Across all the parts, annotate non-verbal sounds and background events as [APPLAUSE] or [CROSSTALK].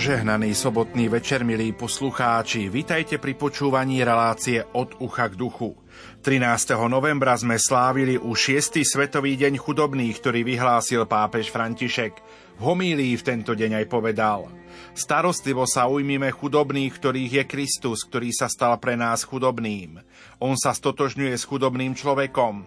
Požehnaný sobotný večer, milí poslucháči. Vitajte pri počúvaní relácie od ucha k duchu. 13. novembra sme slávili už 6. svetový deň chudobných, ktorý vyhlásil pápež František. V homílii v tento deň aj povedal Starostlivo sa ujmime chudobných, ktorých je Kristus, ktorý sa stal pre nás chudobným. On sa stotožňuje s chudobným človekom.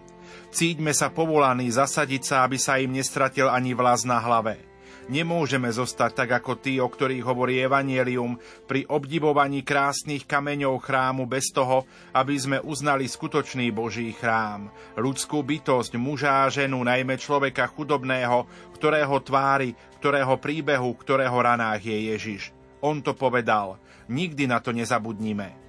Cíťme sa povolaní zasadiť sa, aby sa im nestratil ani vlas na hlave. Nemôžeme zostať tak ako tí, o ktorých hovorí Evangelium, pri obdivovaní krásnych kameňov chrámu bez toho, aby sme uznali skutočný Boží chrám, ľudskú bytosť, muža a ženu, najmä človeka chudobného, ktorého tvári, ktorého príbehu, ktorého ranách je Ježiš. On to povedal. Nikdy na to nezabudnime.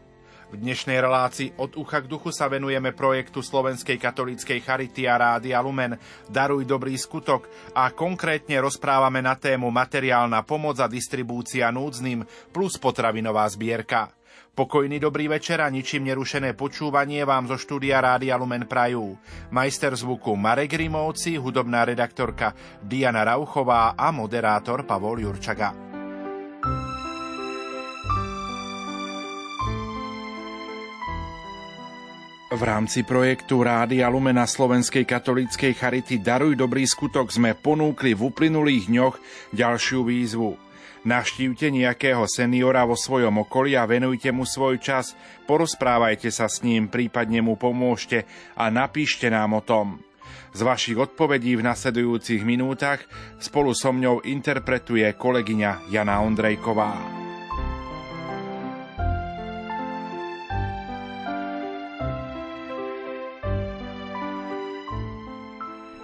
V dnešnej relácii od ucha k duchu sa venujeme projektu Slovenskej katolíckej Charity a Rádia Lumen Daruj dobrý skutok a konkrétne rozprávame na tému materiálna pomoc a distribúcia núdznym plus potravinová zbierka. Pokojný dobrý večer a ničím nerušené počúvanie vám zo štúdia Rádia Lumen Prajú. Majster zvuku Marek Rimovci, hudobná redaktorka Diana Rauchová a moderátor Pavol Jurčaga. V rámci projektu Rádia Lumena Slovenskej katolíckej charity Daruj dobrý skutok sme ponúkli v uplynulých dňoch ďalšiu výzvu. Navštívte nejakého seniora vo svojom okolí a venujte mu svoj čas, porozprávajte sa s ním, prípadne mu pomôžte a napíšte nám o tom. Z vašich odpovedí v nasledujúcich minútach spolu so mňou interpretuje kolegyňa Jana Ondrejková.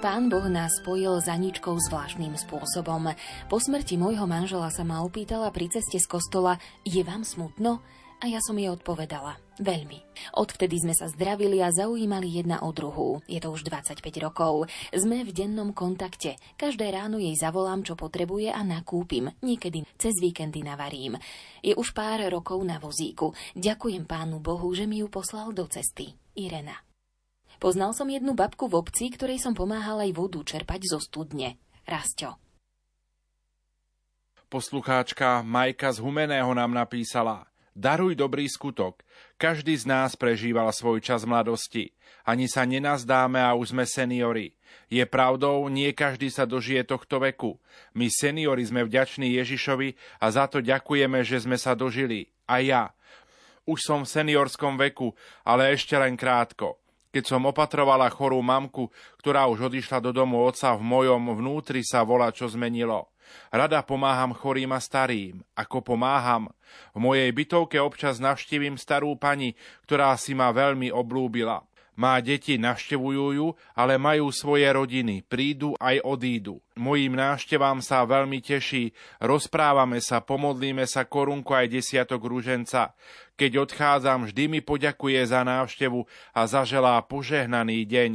Pán Boh nás spojil za ničkou zvláštnym spôsobom. Po smrti môjho manžela sa ma opýtala pri ceste z kostola, je vám smutno? A ja som jej odpovedala, veľmi. Odvtedy sme sa zdravili a zaujímali jedna o druhú. Je to už 25 rokov. Sme v dennom kontakte. Každé ráno jej zavolám, čo potrebuje a nakúpim. Niekedy cez víkendy navarím. Je už pár rokov na vozíku. Ďakujem pánu Bohu, že mi ju poslal do cesty. Irena. Poznal som jednu babku v obci, ktorej som pomáhal aj vodu čerpať zo studne. Rasťo. Poslucháčka Majka z Humeného nám napísala Daruj dobrý skutok. Každý z nás prežíval svoj čas mladosti. Ani sa nenazdáme a už sme seniori. Je pravdou, nie každý sa dožije tohto veku. My seniori sme vďační Ježišovi a za to ďakujeme, že sme sa dožili. A ja. Už som v seniorskom veku, ale ešte len krátko. Keď som opatrovala chorú mamku, ktorá už odišla do domu oca, v mojom vnútri sa volá, čo zmenilo. Rada pomáham chorým a starým. Ako pomáham? V mojej bytovke občas navštívim starú pani, ktorá si ma veľmi oblúbila. Má deti, navštevujú ju, ale majú svoje rodiny, prídu aj odídu. Mojím návštevám sa veľmi teší, rozprávame sa, pomodlíme sa korunku aj desiatok rúženca. Keď odchádzam, vždy mi poďakuje za návštevu a zaželá požehnaný deň.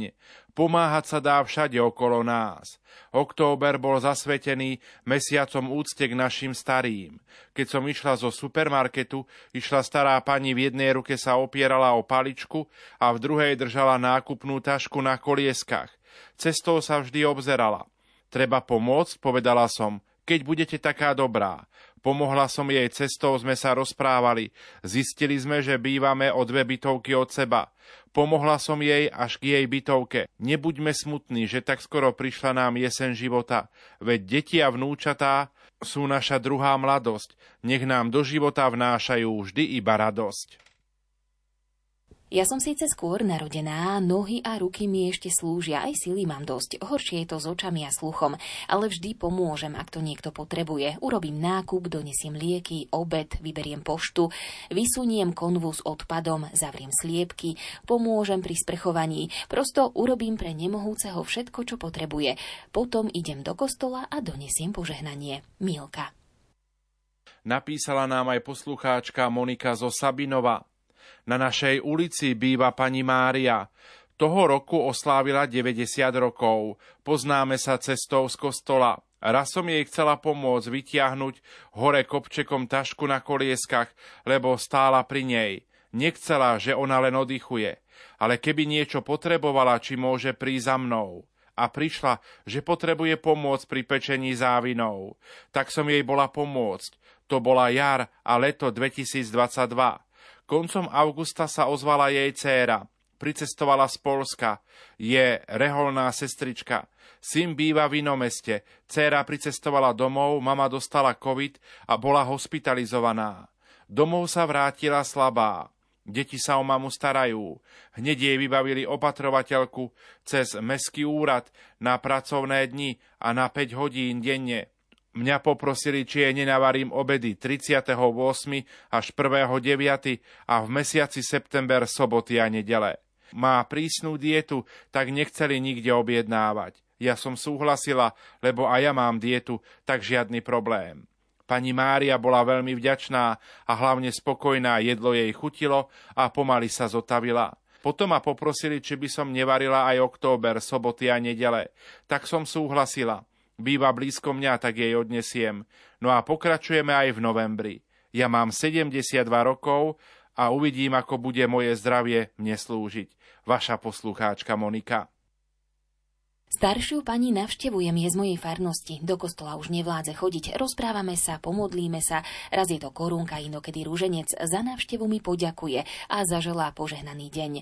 Pomáhať sa dá všade okolo nás. Október bol zasvetený mesiacom úcte k našim starým. Keď som išla zo supermarketu, išla stará pani v jednej ruke sa opierala o paličku a v druhej držala nákupnú tašku na kolieskach. Cestou sa vždy obzerala. Treba pomôcť, povedala som, keď budete taká dobrá. Pomohla som jej cestou, sme sa rozprávali. Zistili sme, že bývame o dve bytovky od seba. Pomohla som jej až k jej bytovke. Nebuďme smutní, že tak skoro prišla nám jesen života. Veď deti a vnúčatá sú naša druhá mladosť. Nech nám do života vnášajú vždy iba radosť. Ja som síce skôr narodená, nohy a ruky mi ešte slúžia, aj sily mám dosť. Horšie je to s očami a sluchom, ale vždy pomôžem, ak to niekto potrebuje. Urobím nákup, donesiem lieky, obed, vyberiem poštu, vysuniem konvu s odpadom, zavriem sliepky, pomôžem pri sprchovaní. Prosto urobím pre nemohúceho všetko, čo potrebuje. Potom idem do kostola a donesiem požehnanie. Milka. Napísala nám aj poslucháčka Monika zo Sabinova. Na našej ulici býva pani Mária. Toho roku oslávila 90 rokov. Poznáme sa cestou z kostola. Raz som jej chcela pomôcť vytiahnuť hore kopčekom tašku na kolieskach, lebo stála pri nej. Nechcela, že ona len oddychuje. Ale keby niečo potrebovala, či môže prísť za mnou a prišla, že potrebuje pomôcť pri pečení závinov. Tak som jej bola pomôcť. To bola jar a leto 2022. Koncom augusta sa ozvala jej dcéra. Pricestovala z Polska. Je reholná sestrička. Syn býva v inom meste. Céra pricestovala domov, mama dostala covid a bola hospitalizovaná. Domov sa vrátila slabá. Deti sa o mamu starajú. Hneď jej vybavili opatrovateľku cez meský úrad na pracovné dni a na 5 hodín denne. Mňa poprosili, či jej nenavarím obedy 38. až 1.9. a v mesiaci september soboty a nedele. Má prísnu dietu, tak nechceli nikde objednávať. Ja som súhlasila, lebo aj ja mám dietu, tak žiadny problém. Pani Mária bola veľmi vďačná a hlavne spokojná, jedlo jej chutilo a pomaly sa zotavila. Potom ma poprosili, či by som nevarila aj október, soboty a nedele. Tak som súhlasila. Býva blízko mňa, tak jej odnesiem. No a pokračujeme aj v novembri. Ja mám 72 rokov a uvidím, ako bude moje zdravie mne slúžiť. Vaša poslucháčka Monika. Staršiu pani navštevujem je z mojej farnosti. Do kostola už nevládze chodiť. Rozprávame sa, pomodlíme sa. Raz je to korunka, inokedy rúženec. Za návštevu mi poďakuje a zaželá požehnaný deň.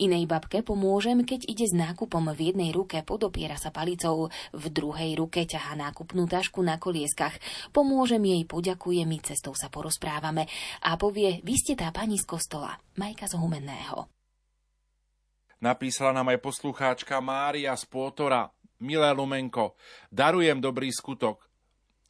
Inej babke pomôžem, keď ide s nákupom v jednej ruke, podopiera sa palicou, v druhej ruke ťaha nákupnú tašku na kolieskach. Pomôžem jej, poďakuje mi, cestou sa porozprávame a povie, vy ste tá pani z kostola, Majka z Humenného. Napísala nám aj poslucháčka Mária z Pôtora. Milé Lumenko, darujem dobrý skutok.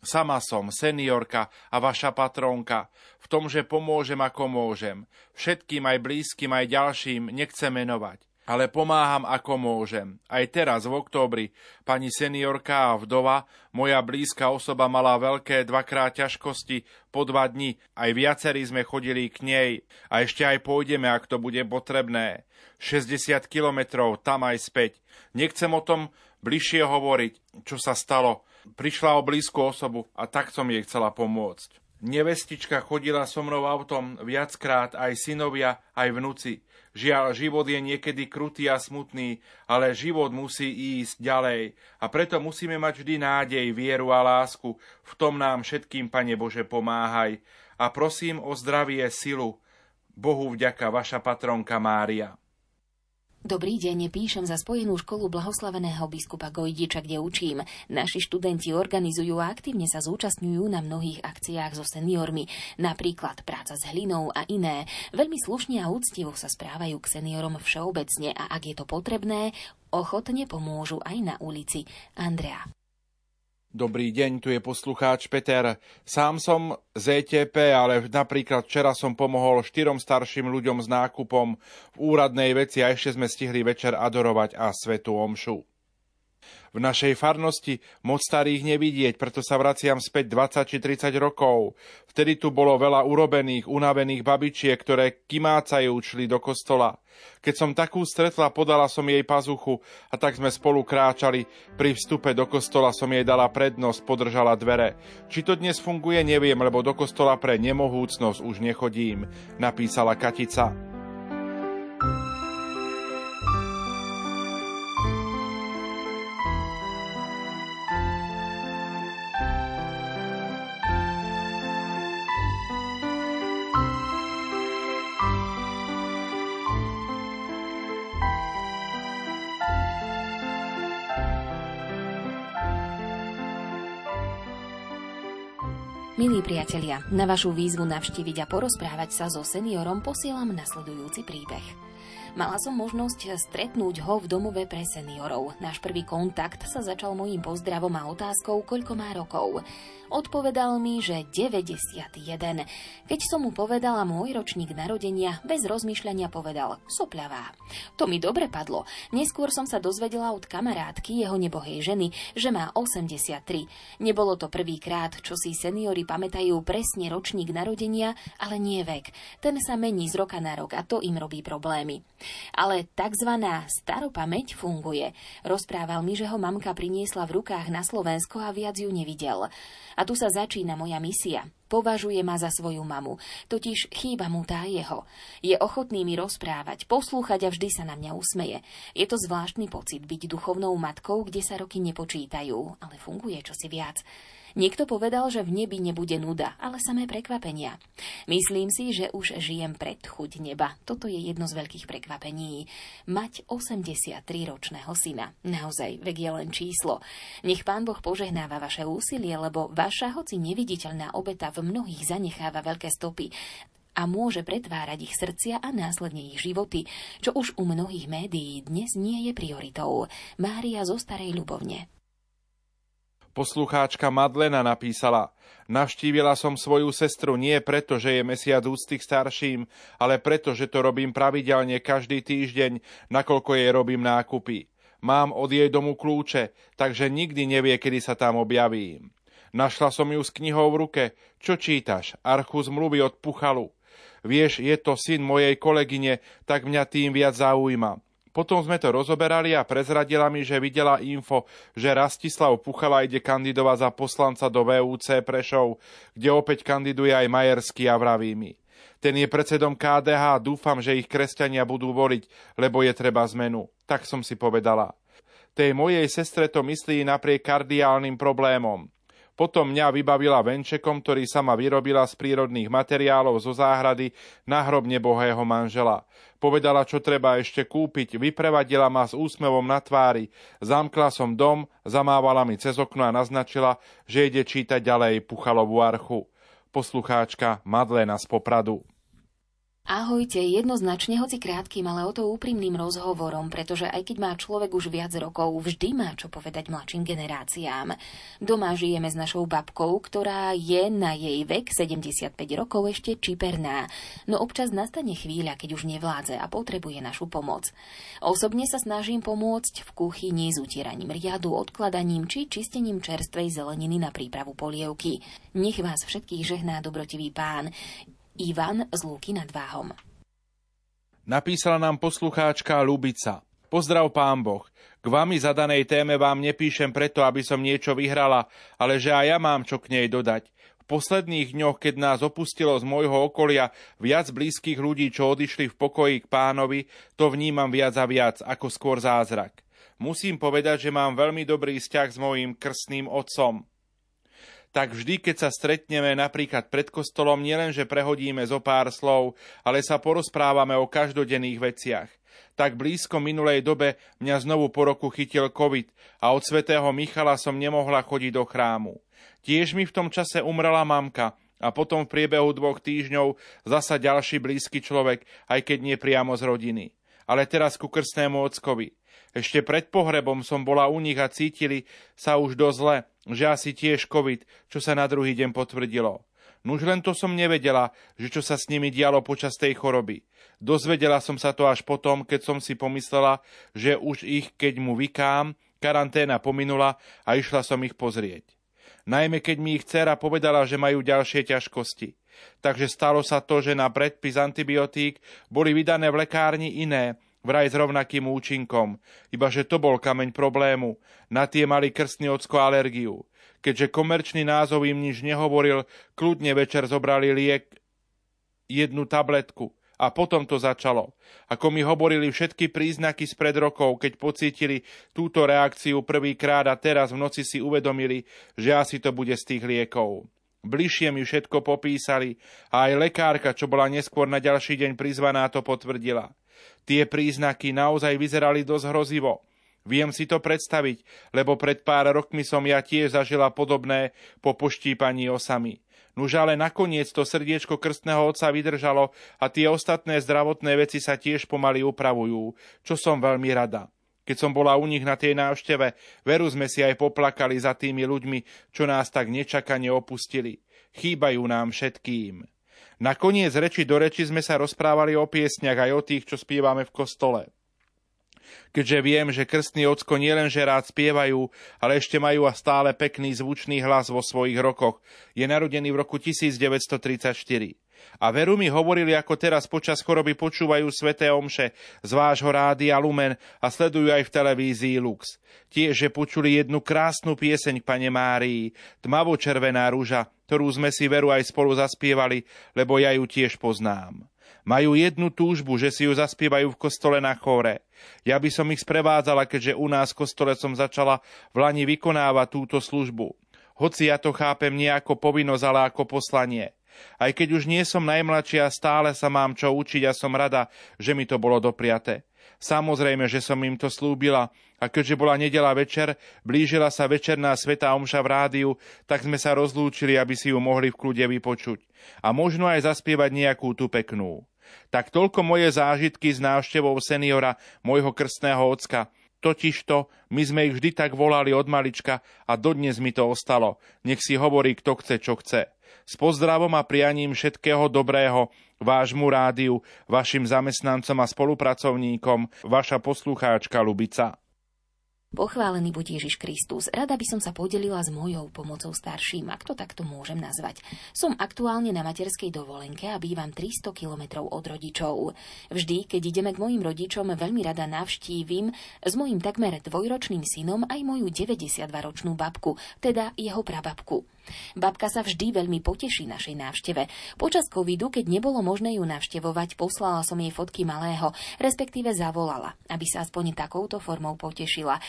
Sama som, seniorka a vaša patrónka, v tom, že pomôžem ako môžem. Všetkým aj blízkym, aj ďalším nechcem menovať ale pomáham ako môžem. Aj teraz v októbri pani seniorka a vdova, moja blízka osoba mala veľké dvakrát ťažkosti po dva dni. Aj viacerí sme chodili k nej a ešte aj pôjdeme, ak to bude potrebné. 60 kilometrov tam aj späť. Nechcem o tom bližšie hovoriť, čo sa stalo. Prišla o blízku osobu a tak som jej chcela pomôcť. Nevestička chodila so mnou autom viackrát, aj synovia, aj vnúci. Žiaľ, život je niekedy krutý a smutný, ale život musí ísť ďalej. A preto musíme mať vždy nádej, vieru a lásku. V tom nám všetkým, Pane Bože, pomáhaj. A prosím o zdravie, silu. Bohu vďaka, vaša patronka Mária. Dobrý deň, píšem za Spojenú školu blahoslaveného biskupa Gojdiča, kde učím. Naši študenti organizujú a aktívne sa zúčastňujú na mnohých akciách so seniormi, napríklad práca s hlinou a iné. Veľmi slušne a úctivo sa správajú k seniorom všeobecne a ak je to potrebné, ochotne pomôžu aj na ulici. Andrea. Dobrý deň, tu je poslucháč Peter. Sám som z ETP, ale napríklad včera som pomohol štyrom starším ľuďom s nákupom v úradnej veci a ešte sme stihli večer adorovať a svetu omšu. V našej farnosti moc starých nevidieť, preto sa vraciam späť 20 či 30 rokov. Vtedy tu bolo veľa urobených, unavených babičiek, ktoré kymácajú šli do kostola. Keď som takú stretla, podala som jej pazuchu a tak sme spolu kráčali. Pri vstupe do kostola som jej dala prednosť, podržala dvere. Či to dnes funguje, neviem, lebo do kostola pre nemohúcnosť už nechodím, napísala Katica. Milí priatelia, na vašu výzvu navštíviť a porozprávať sa so seniorom posielam nasledujúci príbeh. Mala som možnosť stretnúť ho v domove pre seniorov. Náš prvý kontakt sa začal mojím pozdravom a otázkou, koľko má rokov. Odpovedal mi, že 91. Keď som mu povedala môj ročník narodenia, bez rozmýšľania povedal sopľavá. To mi dobre padlo. Neskôr som sa dozvedela od kamarátky jeho nebohej ženy, že má 83. Nebolo to prvýkrát, čo si seniori pamätajú presne ročník narodenia, ale nie vek. Ten sa mení z roka na rok a to im robí problémy. Ale tzv. staropamäť funguje. Rozprával mi, že ho mamka priniesla v rukách na Slovensko a viac ju nevidel. A tu sa začína moja misia. Považuje ma za svoju mamu, totiž chýba mu tá jeho. Je ochotný mi rozprávať, poslúchať a vždy sa na mňa usmeje. Je to zvláštny pocit byť duchovnou matkou, kde sa roky nepočítajú, ale funguje čosi viac. Niekto povedal, že v nebi nebude nuda, ale samé prekvapenia. Myslím si, že už žijem pred chuť neba. Toto je jedno z veľkých prekvapení. Mať 83-ročného syna. Naozaj, vek je len číslo. Nech pán Boh požehnáva vaše úsilie, lebo vaša hoci neviditeľná obeta v mnohých zanecháva veľké stopy a môže pretvárať ich srdcia a následne ich životy, čo už u mnohých médií dnes nie je prioritou. Mária zo Starej Ľubovne. Poslucháčka Madlena napísala Navštívila som svoju sestru nie preto, že je mesiac úcty k starším, ale preto, že to robím pravidelne každý týždeň, nakoľko jej robím nákupy. Mám od jej domu kľúče, takže nikdy nevie, kedy sa tam objavím. Našla som ju s knihou v ruke. Čo čítaš? Archu zmluvy od Puchalu. Vieš, je to syn mojej kolegyne, tak mňa tým viac zaujíma. Potom sme to rozoberali a prezradila mi, že videla info, že Rastislav Puchala ide kandidovať za poslanca do VUC Prešov, kde opäť kandiduje aj Majerský a vraví mi. Ten je predsedom KDH a dúfam, že ich kresťania budú voliť, lebo je treba zmenu. Tak som si povedala. Tej mojej sestre to myslí napriek kardiálnym problémom. Potom mňa vybavila venčekom, ktorý sama vyrobila z prírodných materiálov zo záhrady na hrob nebohého manžela. Povedala, čo treba ešte kúpiť, vyprevadila ma s úsmevom na tvári. Zamkla som dom, zamávala mi cez okno a naznačila, že ide čítať ďalej Puchalovú archu. Poslucháčka Madlena z Popradu. Ahojte, jednoznačne, hoci krátkým, ale o to úprimným rozhovorom, pretože aj keď má človek už viac rokov, vždy má čo povedať mladším generáciám. Doma žijeme s našou babkou, ktorá je na jej vek 75 rokov ešte čiperná, no občas nastane chvíľa, keď už nevládze a potrebuje našu pomoc. Osobne sa snažím pomôcť v kuchyni s utieraním riadu, odkladaním či čistením čerstvej zeleniny na prípravu polievky. Nech vás všetkých žehná dobrotivý pán. Ivan z Lúky nad Váhom. Napísala nám poslucháčka Lubica. Pozdrav pán Boh. K vami zadanej téme vám nepíšem preto, aby som niečo vyhrala, ale že aj ja mám čo k nej dodať. V posledných dňoch, keď nás opustilo z môjho okolia viac blízkych ľudí, čo odišli v pokoji k pánovi, to vnímam viac a viac ako skôr zázrak. Musím povedať, že mám veľmi dobrý vzťah s mojím krstným otcom tak vždy, keď sa stretneme napríklad pred kostolom, nielenže prehodíme zo pár slov, ale sa porozprávame o každodenných veciach. Tak blízko minulej dobe mňa znovu po roku chytil COVID a od svätého Michala som nemohla chodiť do chrámu. Tiež mi v tom čase umrela mamka a potom v priebehu dvoch týždňov zasa ďalší blízky človek, aj keď nie priamo z rodiny. Ale teraz ku krstnému ockovi. Ešte pred pohrebom som bola u nich a cítili sa už dosť zle, že asi tiež COVID, čo sa na druhý deň potvrdilo. Nuž len to som nevedela, že čo sa s nimi dialo počas tej choroby. Dozvedela som sa to až potom, keď som si pomyslela, že už ich, keď mu vykám, karanténa pominula a išla som ich pozrieť. Najmä keď mi ich dcera povedala, že majú ďalšie ťažkosti. Takže stalo sa to, že na predpis antibiotík boli vydané v lekárni iné, vraj s rovnakým účinkom, iba že to bol kameň problému. Na tie mali krstný ocko alergiu. Keďže komerčný názov im nič nehovoril, kľudne večer zobrali liek jednu tabletku. A potom to začalo. Ako mi hovorili všetky príznaky spred rokov, keď pocítili túto reakciu prvýkrát a teraz v noci si uvedomili, že asi to bude z tých liekov. Bližšie mi všetko popísali a aj lekárka, čo bola neskôr na ďalší deň prizvaná, to potvrdila. Tie príznaky naozaj vyzerali dosť hrozivo. Viem si to predstaviť, lebo pred pár rokmi som ja tiež zažila podobné po poštípaní osami. Nuž ale nakoniec to srdiečko krstného otca vydržalo a tie ostatné zdravotné veci sa tiež pomaly upravujú, čo som veľmi rada. Keď som bola u nich na tej návšteve, veru sme si aj poplakali za tými ľuďmi, čo nás tak nečakane opustili. Chýbajú nám všetkým. Nakoniec reči do reči sme sa rozprávali o piesňach aj o tých, čo spievame v kostole. Keďže viem, že krstní ocko nielenže rád spievajú, ale ešte majú a stále pekný zvučný hlas vo svojich rokoch. Je narodený v roku 1934. A veru mi hovorili, ako teraz počas choroby počúvajú sveté omše z vášho rádia Lumen a sledujú aj v televízii Lux. Tiež, že počuli jednu krásnu pieseň k Pane Márii, tmavo-červená rúža, ktorú sme si veru aj spolu zaspievali, lebo ja ju tiež poznám. Majú jednu túžbu, že si ju zaspievajú v kostole na chore. Ja by som ich sprevádzala, keďže u nás v kostole som začala v Lani vykonávať túto službu. Hoci ja to chápem nie ako povinnosť, ale ako poslanie. Aj keď už nie som najmladšia, stále sa mám čo učiť a som rada, že mi to bolo dopriate. Samozrejme, že som im to slúbila a keďže bola nedela večer, blížila sa večerná sveta omša v rádiu, tak sme sa rozlúčili, aby si ju mohli v kľude vypočuť. A možno aj zaspievať nejakú tú peknú. Tak toľko moje zážitky s návštevou seniora, môjho krstného ocka, Totižto, my sme ich vždy tak volali od malička a dodnes mi to ostalo. Nech si hovorí, kto chce, čo chce. S pozdravom a prianím všetkého dobrého vášmu rádiu, vašim zamestnancom a spolupracovníkom, vaša poslucháčka Lubica. Pochválený buď Ježiš Kristus. Rada by som sa podelila s mojou pomocou starším, ak to takto môžem nazvať. Som aktuálne na materskej dovolenke a bývam 300 kilometrov od rodičov. Vždy, keď ideme k mojim rodičom, veľmi rada navštívim s mojim takmer dvojročným synom aj moju 92-ročnú babku, teda jeho prababku. Babka sa vždy veľmi poteší našej návšteve. Počas covidu, keď nebolo možné ju navštevovať, poslala som jej fotky malého, respektíve zavolala, aby sa aspoň takouto formou potešila.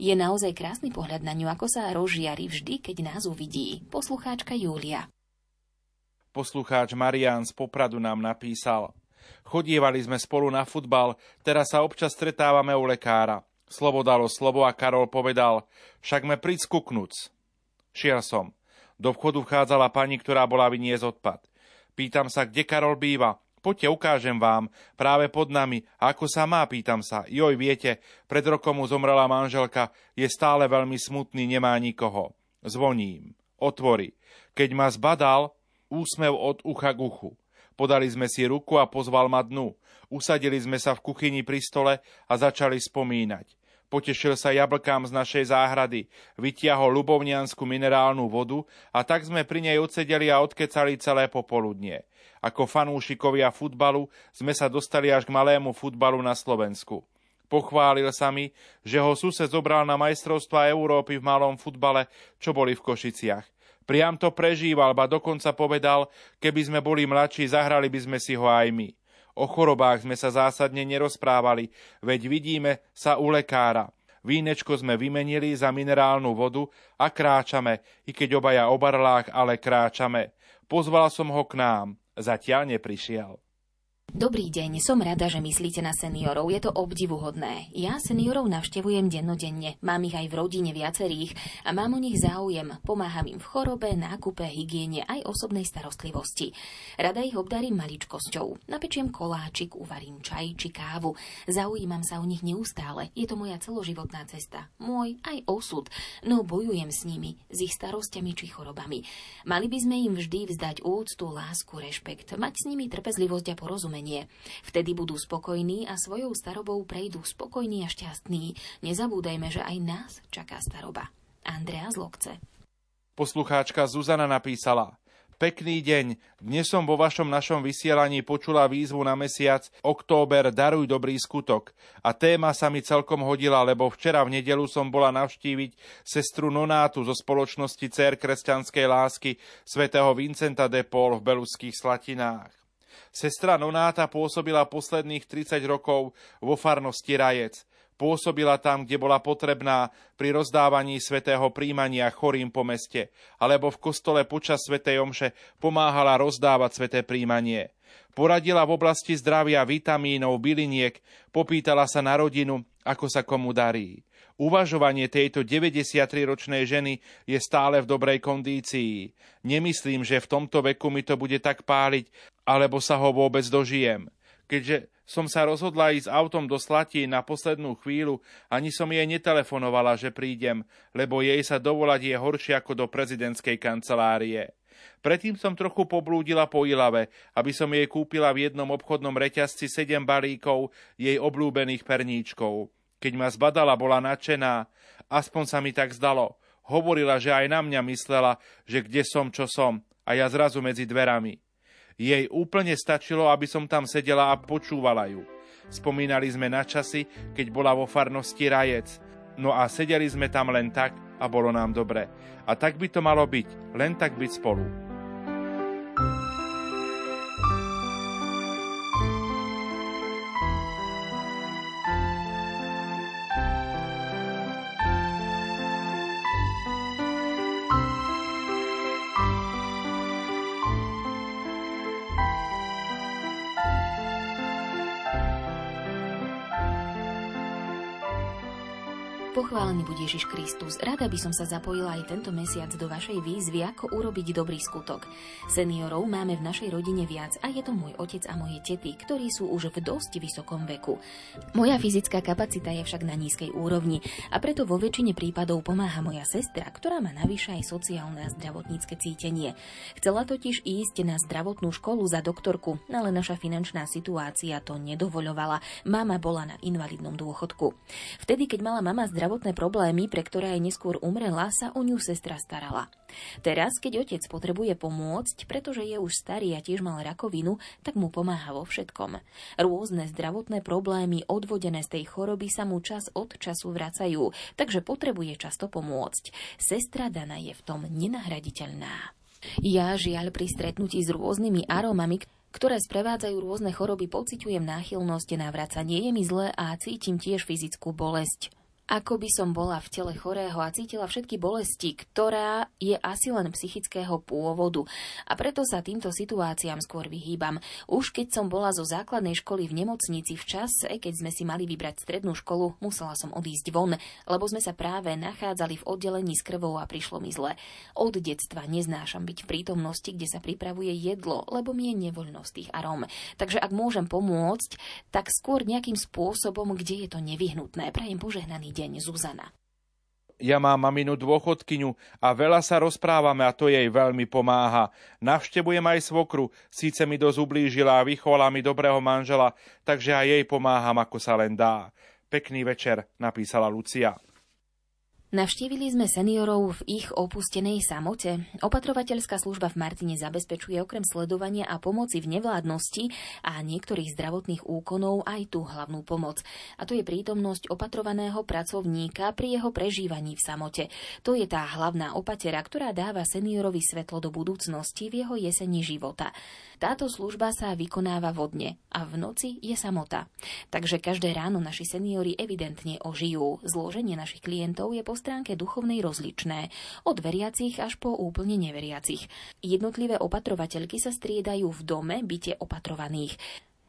Je naozaj krásny pohľad na ňu, ako sa rozžiari vždy, keď nás uvidí. Poslucháčka Julia. Poslucháč Marian z Popradu nám napísal. Chodievali sme spolu na futbal, teraz sa občas stretávame u lekára. Slovo dalo slovo a Karol povedal, však me príď skuknúc. Šiel som. Do vchodu vchádzala pani, ktorá bola vyniesť odpad. Pýtam sa, kde Karol býva. Poďte, ukážem vám. Práve pod nami. Ako sa má, pýtam sa. Joj, viete, pred rokom mu zomrela manželka. Je stále veľmi smutný, nemá nikoho. Zvoním. Otvorí. Keď ma zbadal, úsmev od ucha k uchu. Podali sme si ruku a pozval ma dnu. Usadili sme sa v kuchyni pri stole a začali spomínať. Potešil sa jablkám z našej záhrady, vytiahol ľubovniansku minerálnu vodu a tak sme pri nej odsedeli a odkecali celé popoludnie. Ako fanúšikovia futbalu sme sa dostali až k malému futbalu na Slovensku. Pochválil sa mi, že ho sused zobral na majstrovstva Európy v malom futbale, čo boli v Košiciach. Priam to prežíval, ba dokonca povedal, keby sme boli mladší, zahrali by sme si ho aj my. O chorobách sme sa zásadne nerozprávali, veď vidíme sa u lekára. Vínečko sme vymenili za minerálnu vodu a kráčame, i keď obaja o barlách, ale kráčame. Pozval som ho k nám, zatiaľ neprišiel. Dobrý deň, som rada, že myslíte na seniorov. Je to obdivuhodné. Ja seniorov navštevujem dennodenne. Mám ich aj v rodine viacerých a mám o nich záujem. Pomáham im v chorobe, nákupe, hygiene aj osobnej starostlivosti. Rada ich obdarím maličkosťou. Napečiem koláčik, uvarím čaj či kávu. Zaujímam sa o nich neustále. Je to moja celoživotná cesta. Môj aj osud. No bojujem s nimi, s ich starostiami či chorobami. Mali by sme im vždy vzdať úctu, lásku, rešpekt, mať s nimi trpezlivosť a porozumenie znamenie. Vtedy budú spokojní a svojou starobou prejdú spokojní a šťastní. Nezabúdajme, že aj nás čaká staroba. Andrea z Lokce. Poslucháčka Zuzana napísala Pekný deň. Dnes som vo vašom našom vysielaní počula výzvu na mesiac Október Daruj dobrý skutok. A téma sa mi celkom hodila, lebo včera v nedelu som bola navštíviť sestru Nonátu zo spoločnosti Cer kresťanskej lásky svätého Vincenta de Paul v Beluských Slatinách. Sestra Nonáta pôsobila posledných 30 rokov vo farnosti Rajec. Pôsobila tam, kde bola potrebná pri rozdávaní svetého príjmania chorým po meste, alebo v kostole počas svetej omše pomáhala rozdávať sveté príjmanie. Poradila v oblasti zdravia, vitamínov, byliniek, popýtala sa na rodinu, ako sa komu darí. Uvažovanie tejto 93-ročnej ženy je stále v dobrej kondícii. Nemyslím, že v tomto veku mi to bude tak páliť, alebo sa ho vôbec dožijem. Keďže som sa rozhodla ísť autom do Slatí na poslednú chvíľu, ani som jej netelefonovala, že prídem, lebo jej sa dovolať je horšie ako do prezidentskej kancelárie. Predtým som trochu poblúdila po Ilave, aby som jej kúpila v jednom obchodnom reťazci sedem balíkov jej oblúbených perníčkov. Keď ma zbadala, bola nadšená. Aspoň sa mi tak zdalo. Hovorila, že aj na mňa myslela, že kde som, čo som. A ja zrazu medzi dverami. Jej úplne stačilo, aby som tam sedela a počúvala ju. Spomínali sme na časy, keď bola vo farnosti Rajec. No a sedeli sme tam len tak a bolo nám dobre. A tak by to malo byť, len tak byť spolu. Pochválený bude Ježiš Kristus. Rada by som sa zapojila aj tento mesiac do vašej výzvy, ako urobiť dobrý skutok. Seniorov máme v našej rodine viac a je to môj otec a moje tety, ktorí sú už v dosť vysokom veku. Moja fyzická kapacita je však na nízkej úrovni a preto vo väčšine prípadov pomáha moja sestra, ktorá má navyše aj sociálne a zdravotnícke cítenie. Chcela totiž ísť na zdravotnú školu za doktorku, ale naša finančná situácia to nedovoľovala. Mama bola na invalidnom dôchodku. Vtedy, keď mala mama zdravotné problémy, pre ktoré aj neskôr umrela, sa o ňu sestra starala. Teraz, keď otec potrebuje pomôcť, pretože je už starý a tiež mal rakovinu, tak mu pomáha vo všetkom. Rôzne zdravotné problémy odvodené z tej choroby sa mu čas od času vracajú, takže potrebuje často pomôcť. Sestra Dana je v tom nenahraditeľná. Ja žiaľ pri stretnutí s rôznymi aromami, ktoré sprevádzajú rôzne choroby, pociťujem náchylnosť na vracanie. Je mi zle a cítim tiež fyzickú bolesť ako by som bola v tele chorého a cítila všetky bolesti, ktorá je asi len psychického pôvodu. A preto sa týmto situáciám skôr vyhýbam. Už keď som bola zo základnej školy v nemocnici v čase, keď sme si mali vybrať strednú školu, musela som odísť von, lebo sme sa práve nachádzali v oddelení s krvou a prišlo mi zle. Od detstva neznášam byť v prítomnosti, kde sa pripravuje jedlo, lebo mi je nevoľnosť tých aróm. Takže ak môžem pomôcť, tak skôr nejakým spôsobom, kde je to nevyhnutné. Prajem požehnaný deň, Zuzana. Ja mám maminu dôchodkyňu a veľa sa rozprávame a to jej veľmi pomáha. Navštebujem aj svokru, síce mi dosť ublížila a vychovala mi dobrého manžela, takže aj jej pomáham, ako sa len dá. Pekný večer, napísala Lucia. Navštívili sme seniorov v ich opustenej samote. Opatrovateľská služba v Martine zabezpečuje okrem sledovania a pomoci v nevládnosti a niektorých zdravotných úkonov aj tú hlavnú pomoc. A to je prítomnosť opatrovaného pracovníka pri jeho prežívaní v samote. To je tá hlavná opatera, ktorá dáva seniorovi svetlo do budúcnosti v jeho jeseni života. Táto služba sa vykonáva vodne a v noci je samota. Takže každé ráno naši seniori evidentne ožijú. Zloženie našich klientov je stránke duchovnej rozličné, od veriacich až po úplne neveriacich. Jednotlivé opatrovateľky sa striedajú v dome byte opatrovaných.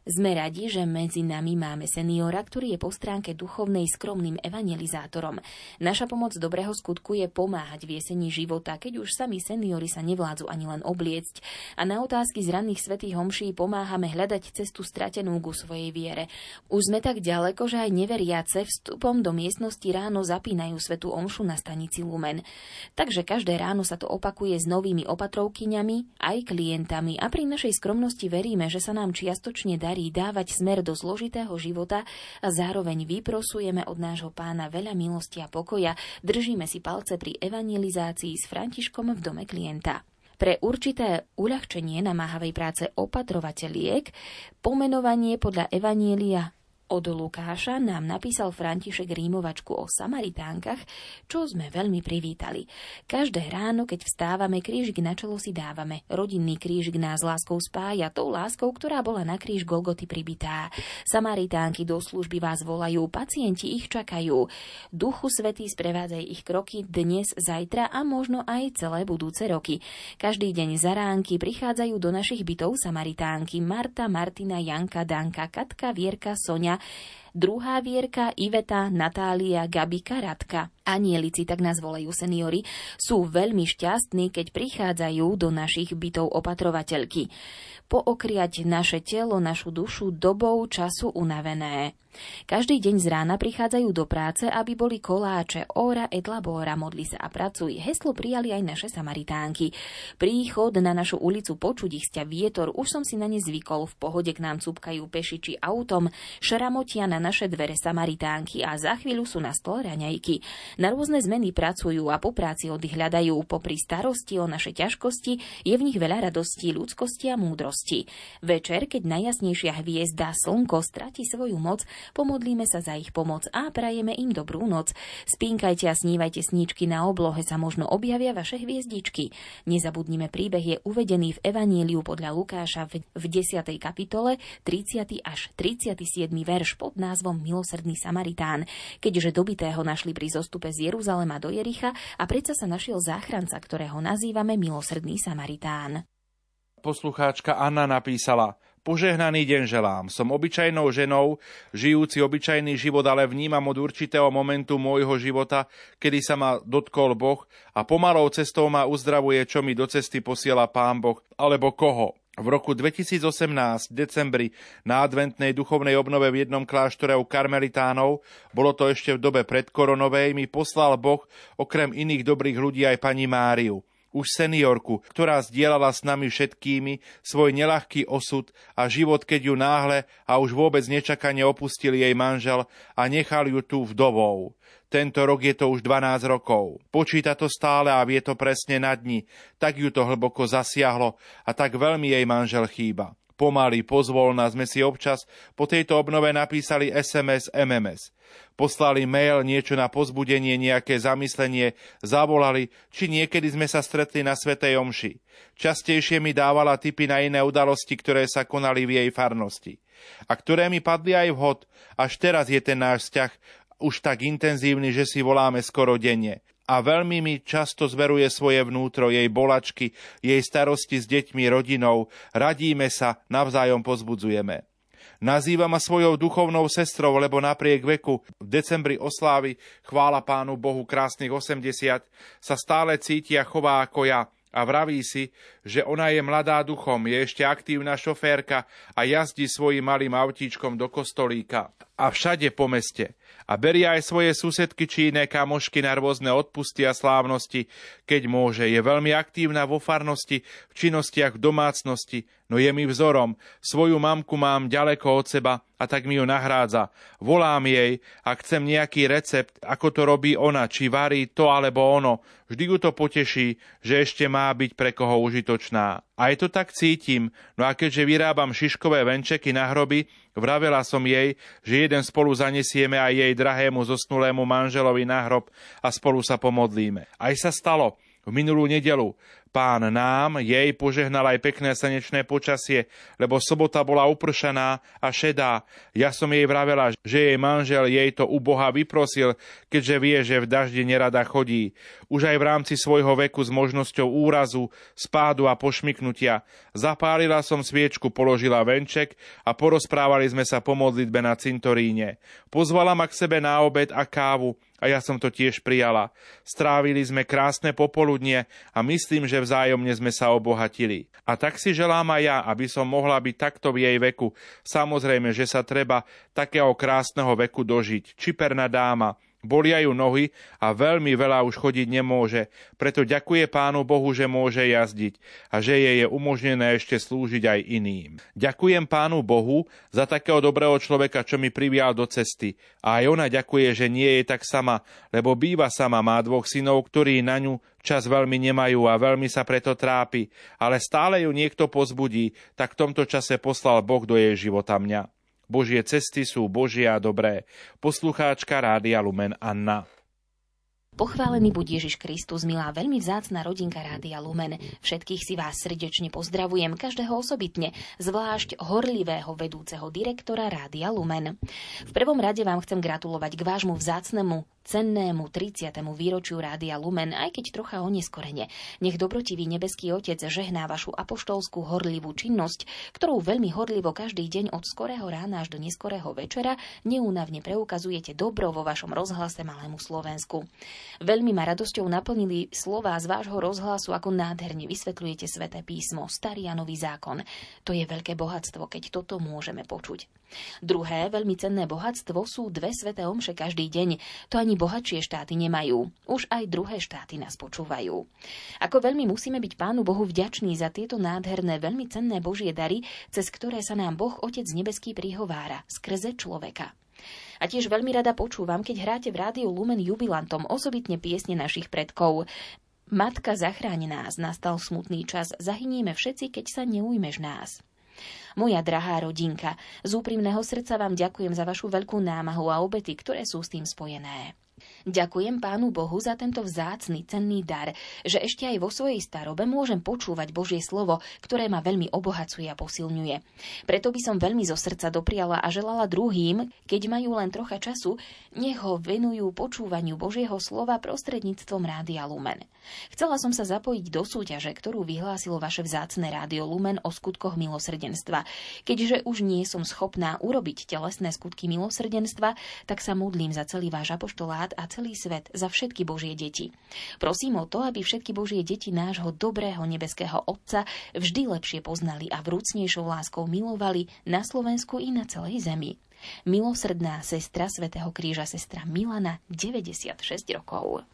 Sme radi, že medzi nami máme seniora, ktorý je po stránke duchovnej skromným evangelizátorom. Naša pomoc dobrého skutku je pomáhať v jesení života, keď už sami seniori sa nevládzu ani len obliecť. A na otázky z ranných svetých homší pomáhame hľadať cestu stratenú ku svojej viere. Už sme tak ďaleko, že aj neveriace vstupom do miestnosti ráno zapínajú svetú omšu na stanici Lumen. Takže každé ráno sa to opakuje s novými opatrovkyňami, aj klientami a pri našej skromnosti veríme, že sa nám čiastočne dá darí dávať smer do zložitého života a zároveň vyprosujeme od nášho pána veľa milosti a pokoja, držíme si palce pri evangelizácii s Františkom v dome klienta. Pre určité uľahčenie namáhavej práce opatrovateľiek pomenovanie podľa Evanielia od Lukáša nám napísal František Rímovačku o Samaritánkach, čo sme veľmi privítali. Každé ráno, keď vstávame, krížik na čelo si dávame. Rodinný krížik nás láskou spája, tou láskou, ktorá bola na kríž Golgoty pribitá. Samaritánky do služby vás volajú, pacienti ich čakajú. Duchu Svetý sprevádzaj ich kroky dnes, zajtra a možno aj celé budúce roky. Každý deň za ránky prichádzajú do našich bytov Samaritánky Marta, Martina, Janka, Danka, Katka, Vierka, Sonia, Druhá Vierka, Iveta, Natália, Gabika, Radka. Anielici, tak nás volajú seniory, sú veľmi šťastní, keď prichádzajú do našich bytov opatrovateľky. Pookriať naše telo, našu dušu dobou času unavené. Každý deň z rána prichádzajú do práce, aby boli koláče, ora et labora, modli sa a pracuj. Heslo prijali aj naše samaritánky. Príchod na našu ulicu počuť ich sťa vietor, už som si na ne zvykol, v pohode k nám cúpkajú pešiči autom, šramotia na na naše dvere Samaritánky a za chvíľu sú na stole raňajky. Na rôzne zmeny pracujú a po práci oddych hľadajú. Popri starosti o naše ťažkosti je v nich veľa radosti, ľudskosti a múdrosti. Večer, keď najjasnejšia hviezda slnko stratí svoju moc, pomodlíme sa za ich pomoc a prajeme im dobrú noc. Spínkajte a snívajte sníčky, na oblohe sa možno objavia vaše hviezdičky. Nezabudnime, príbeh je uvedený v Evaníliu podľa Lukáša v, v 10. kapitole 30. až 37. verš pod názvom Milosrdný Samaritán, keďže dobitého našli pri zostupe z Jeruzalema do Jericha a predsa sa našiel záchranca, ktorého nazývame Milosrdný Samaritán. Poslucháčka Anna napísala Požehnaný deň želám. Som obyčajnou ženou, žijúci obyčajný život, ale vnímam od určitého momentu môjho života, kedy sa ma dotkol Boh a pomalou cestou ma uzdravuje, čo mi do cesty posiela Pán Boh, alebo koho. V roku 2018 v decembri na adventnej duchovnej obnove v jednom kláštore u karmelitánov, bolo to ešte v dobe predkoronovej, mi poslal Boh okrem iných dobrých ľudí aj pani Máriu už seniorku, ktorá zdieľala s nami všetkými svoj nelahký osud a život, keď ju náhle a už vôbec nečakane opustil jej manžel a nechal ju tu vdovou. Tento rok je to už 12 rokov. Počíta to stále a vie to presne na dni. Tak ju to hlboko zasiahlo a tak veľmi jej manžel chýba. Pomaly, pozvolna sme si občas po tejto obnove napísali SMS, MMS. Poslali mail, niečo na pozbudenie, nejaké zamyslenie, zavolali, či niekedy sme sa stretli na Svetej Omši. Častejšie mi dávala tipy na iné udalosti, ktoré sa konali v jej farnosti. A ktoré mi padli aj vhod. Až teraz je ten náš vzťah už tak intenzívny, že si voláme skoro denne. A veľmi mi často zveruje svoje vnútro, jej bolačky, jej starosti s deťmi, rodinou. Radíme sa, navzájom pozbudzujeme. Nazýva ma svojou duchovnou sestrou, lebo napriek veku v decembri oslávy, chvála Pánu Bohu krásnych 80, sa stále cíti a chová ako ja a vraví si, že ona je mladá duchom, je ešte aktívna šoférka a jazdí svojim malým autíčkom do kostolíka a všade po meste a berie aj svoje susedky či iné kamošky na rôzne odpusty a slávnosti, keď môže. Je veľmi aktívna vo farnosti, v činnostiach v domácnosti, no je mi vzorom. Svoju mamku mám ďaleko od seba a tak mi ju nahrádza. Volám jej, ak chcem nejaký recept, ako to robí ona, či varí to alebo ono. Vždy ju to poteší, že ešte má byť pre koho užitočná. Aj to tak cítim, no a keďže vyrábam šiškové venčeky na hroby, Vravela som jej, že jeden spolu zanesieme aj jej drahému zosnulému manželovi na hrob a spolu sa pomodlíme. Aj sa stalo. V minulú nedelu Pán nám, jej požehnal aj pekné slnečné počasie, lebo sobota bola upršaná a šedá. Ja som jej vravela, že jej manžel jej to u Boha vyprosil, keďže vie, že v daždi nerada chodí. Už aj v rámci svojho veku s možnosťou úrazu, spádu a pošmiknutia. Zapálila som sviečku, položila venček a porozprávali sme sa po modlitbe na cintoríne. Pozvala ma k sebe na obed a kávu, a ja som to tiež prijala. Strávili sme krásne popoludnie a myslím, že vzájomne sme sa obohatili. A tak si želám aj ja, aby som mohla byť takto v jej veku. Samozrejme, že sa treba takého krásneho veku dožiť. Čiperná dáma, Bolia ju nohy a veľmi veľa už chodiť nemôže, preto ďakuje Pánu Bohu, že môže jazdiť a že jej je umožnené ešte slúžiť aj iným. Ďakujem Pánu Bohu za takého dobrého človeka, čo mi privial do cesty. A aj ona ďakuje, že nie je tak sama, lebo býva sama, má dvoch synov, ktorí na ňu čas veľmi nemajú a veľmi sa preto trápi, ale stále ju niekto pozbudí, tak v tomto čase poslal Boh do jej života mňa. Božie cesty sú Božie a dobré. Poslucháčka Rádia Lumen Anna. Pochválený buď Ježiš Kristus, milá, veľmi vzácna rodinka Rádia Lumen. Všetkých si vás srdečne pozdravujem, každého osobitne, zvlášť horlivého vedúceho direktora Rádia Lumen. V prvom rade vám chcem gratulovať k vášmu vzácnemu cennému 30. výročiu Rádia Lumen, aj keď trocha oneskorene. Nech dobrotivý nebeský Otec žehná vašu apoštolskú horlivú činnosť, ktorú veľmi horlivo každý deň od skorého rána až do neskorého večera neúnavne preukazujete dobro vo vašom rozhlase Malému Slovensku. Veľmi ma radosťou naplnili slová z vášho rozhlasu, ako nádherne vysvetľujete sväté písmo, starý a nový zákon. To je veľké bohatstvo, keď toto môžeme počuť. Druhé veľmi cenné bohatstvo sú dve sveté omše každý deň. To ani bohatšie štáty nemajú. Už aj druhé štáty nás počúvajú. Ako veľmi musíme byť Pánu Bohu vďační za tieto nádherné, veľmi cenné Božie dary, cez ktoré sa nám Boh Otec Nebeský prihovára skrze človeka. A tiež veľmi rada počúvam, keď hráte v rádiu Lumen jubilantom osobitne piesne našich predkov. Matka zachráň nás, nastal smutný čas, zahynieme všetci, keď sa neujmeš nás. Moja drahá rodinka, z úprimného srdca vám ďakujem za vašu veľkú námahu a obety, ktoré sú s tým spojené. Ďakujem Pánu Bohu za tento vzácny, cenný dar, že ešte aj vo svojej starobe môžem počúvať Božie slovo, ktoré ma veľmi obohacuje a posilňuje. Preto by som veľmi zo srdca dopriala a želala druhým, keď majú len trocha času, nech ho venujú počúvaniu Božieho slova prostredníctvom Rádia Lumen. Chcela som sa zapojiť do súťaže, ktorú vyhlásilo vaše vzácne Rádio Lumen o skutkoch milosrdenstva. Keďže už nie som schopná urobiť telesné skutky milosrdenstva, tak sa modlím za celý váš apoštolát a celý svet, za všetky Božie deti. Prosím o to, aby všetky Božie deti nášho dobrého nebeského Otca vždy lepšie poznali a vrúcnejšou láskou milovali na Slovensku i na celej zemi. Milosrdná sestra svätého Kríža, sestra Milana, 96 rokov.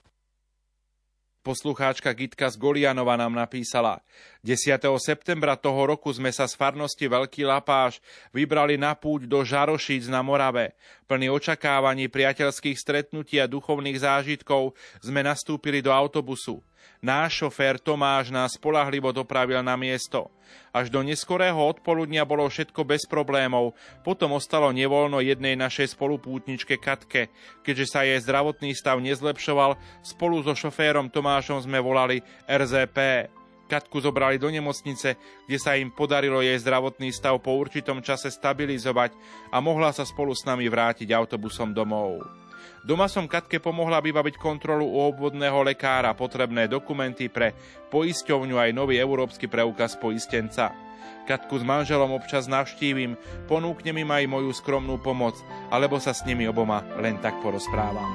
Poslucháčka Gitka z Golianova nám napísala 10. septembra toho roku sme sa z farnosti Veľký Lapáš vybrali na púť do Žarošíc na Morave. Plný očakávaní priateľských stretnutí a duchovných zážitkov sme nastúpili do autobusu. Náš šofér Tomáš nás spolahlivo dopravil na miesto. Až do neskorého odpoludnia bolo všetko bez problémov, potom ostalo nevoľno jednej našej spolupútničke Katke. Keďže sa jej zdravotný stav nezlepšoval, spolu so šoférom Tomášom sme volali RZP. Katku zobrali do nemocnice, kde sa im podarilo jej zdravotný stav po určitom čase stabilizovať a mohla sa spolu s nami vrátiť autobusom domov. Doma som Katke pomohla vybaviť kontrolu u obvodného lekára, potrebné dokumenty pre poisťovňu aj nový európsky preukaz poistenca. Katku s manželom občas navštívim, ponúknem im aj moju skromnú pomoc, alebo sa s nimi oboma len tak porozprávam.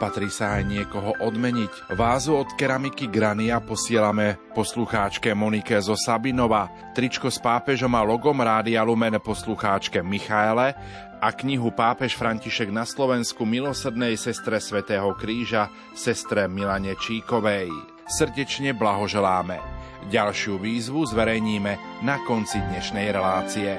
Patrí sa aj niekoho odmeniť. Vázu od keramiky Grania posielame poslucháčke Monike zo Sabinova, tričko s pápežom a logom Rádia Lumen poslucháčke Michaele a knihu Pápež František na Slovensku milosrdnej sestre Svetého kríža, sestre Milane Číkovej. Srdečne blahoželáme. Ďalšiu výzvu zverejníme na konci dnešnej relácie.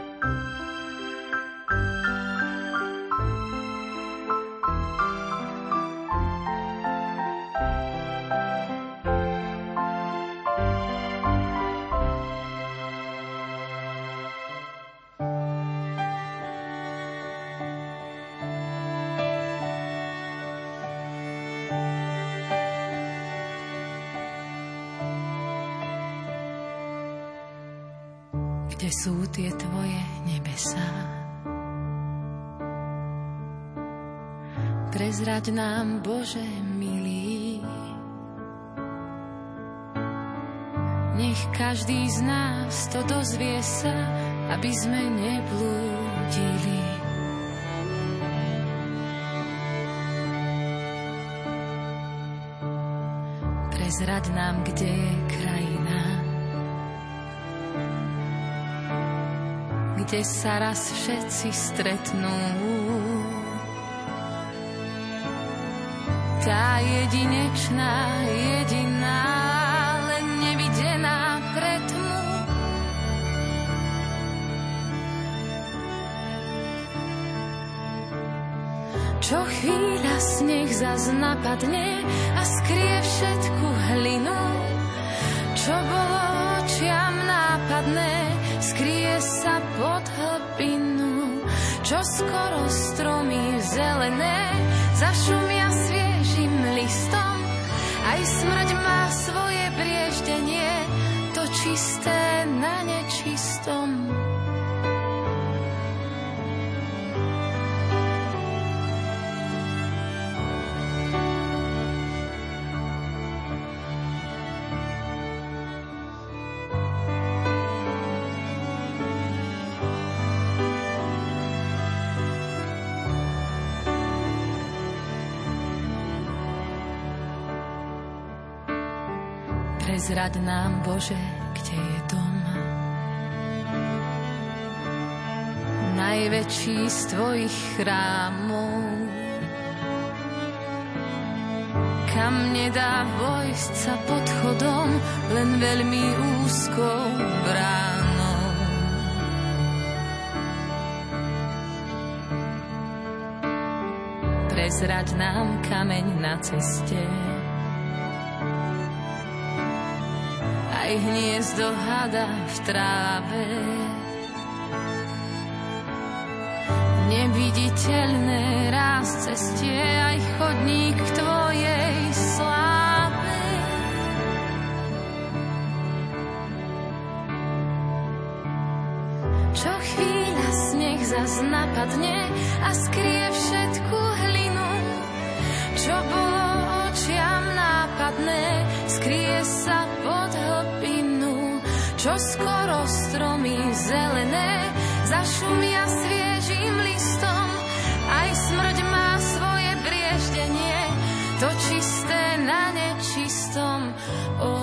To dozvie sa, aby sme neblúdili. Prezrať nám, kde je krajina, kde sa raz všetci stretnú. Tá jedinečná, jediná, zas napadne a skrie všetku hlinu, čo bolo očiam nápadné, skrie sa pod hlbinu, čo skoro stromy zelené zašumia sviežim listom. Aj smrť má svoje brieždenie, to čisté na nečistom. Prezrad nám, Bože, kde je dom. Najväčší z Tvojich chrámov. Tam nedá vojsť sa pod chodom, len veľmi úzkou bránou. Prezrať nám kameň na ceste, aj hniezdo hada v tráve. Neviditeľné ráz cestie, aj chodník k tvojej sláve. Čo chvíľa sneh zas napadne a skrie všetku hlinu, čo bolo očiam nápadné, skrie sa čo skoro stromy zelené zašumia sviežím listom, aj smrť má svoje brieždenie, to čisté na nečistom. Oh.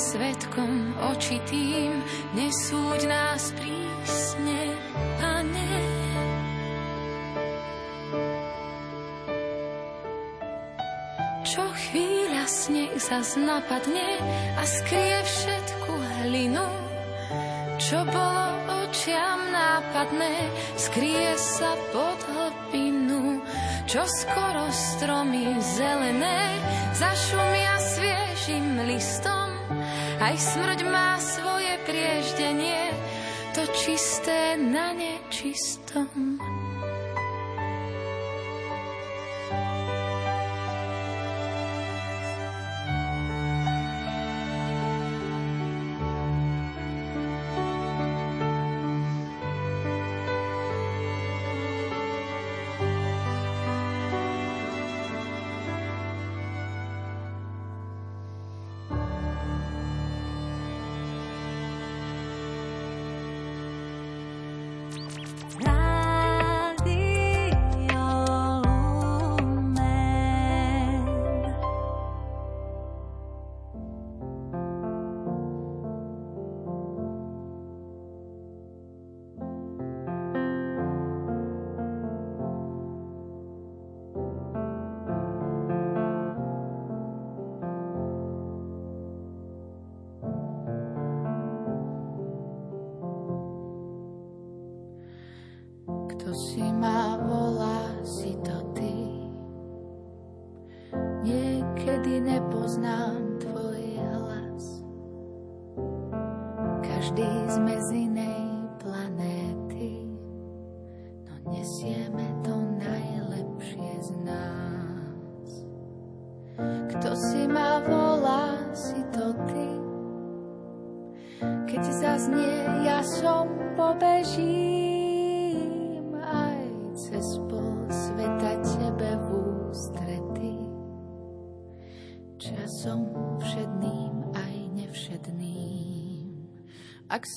Svetkom očitým, nesúď nás prísne, pane. Čo chvíľa sneh zas napadne a skrie všetku hlinu, čo bolo očiam nápadné, skrie sa pod hlbinu, čo skoro stromy zelené zašumia sviežim listom, aj smrť má svoje prieždenie, to čisté na nečistom.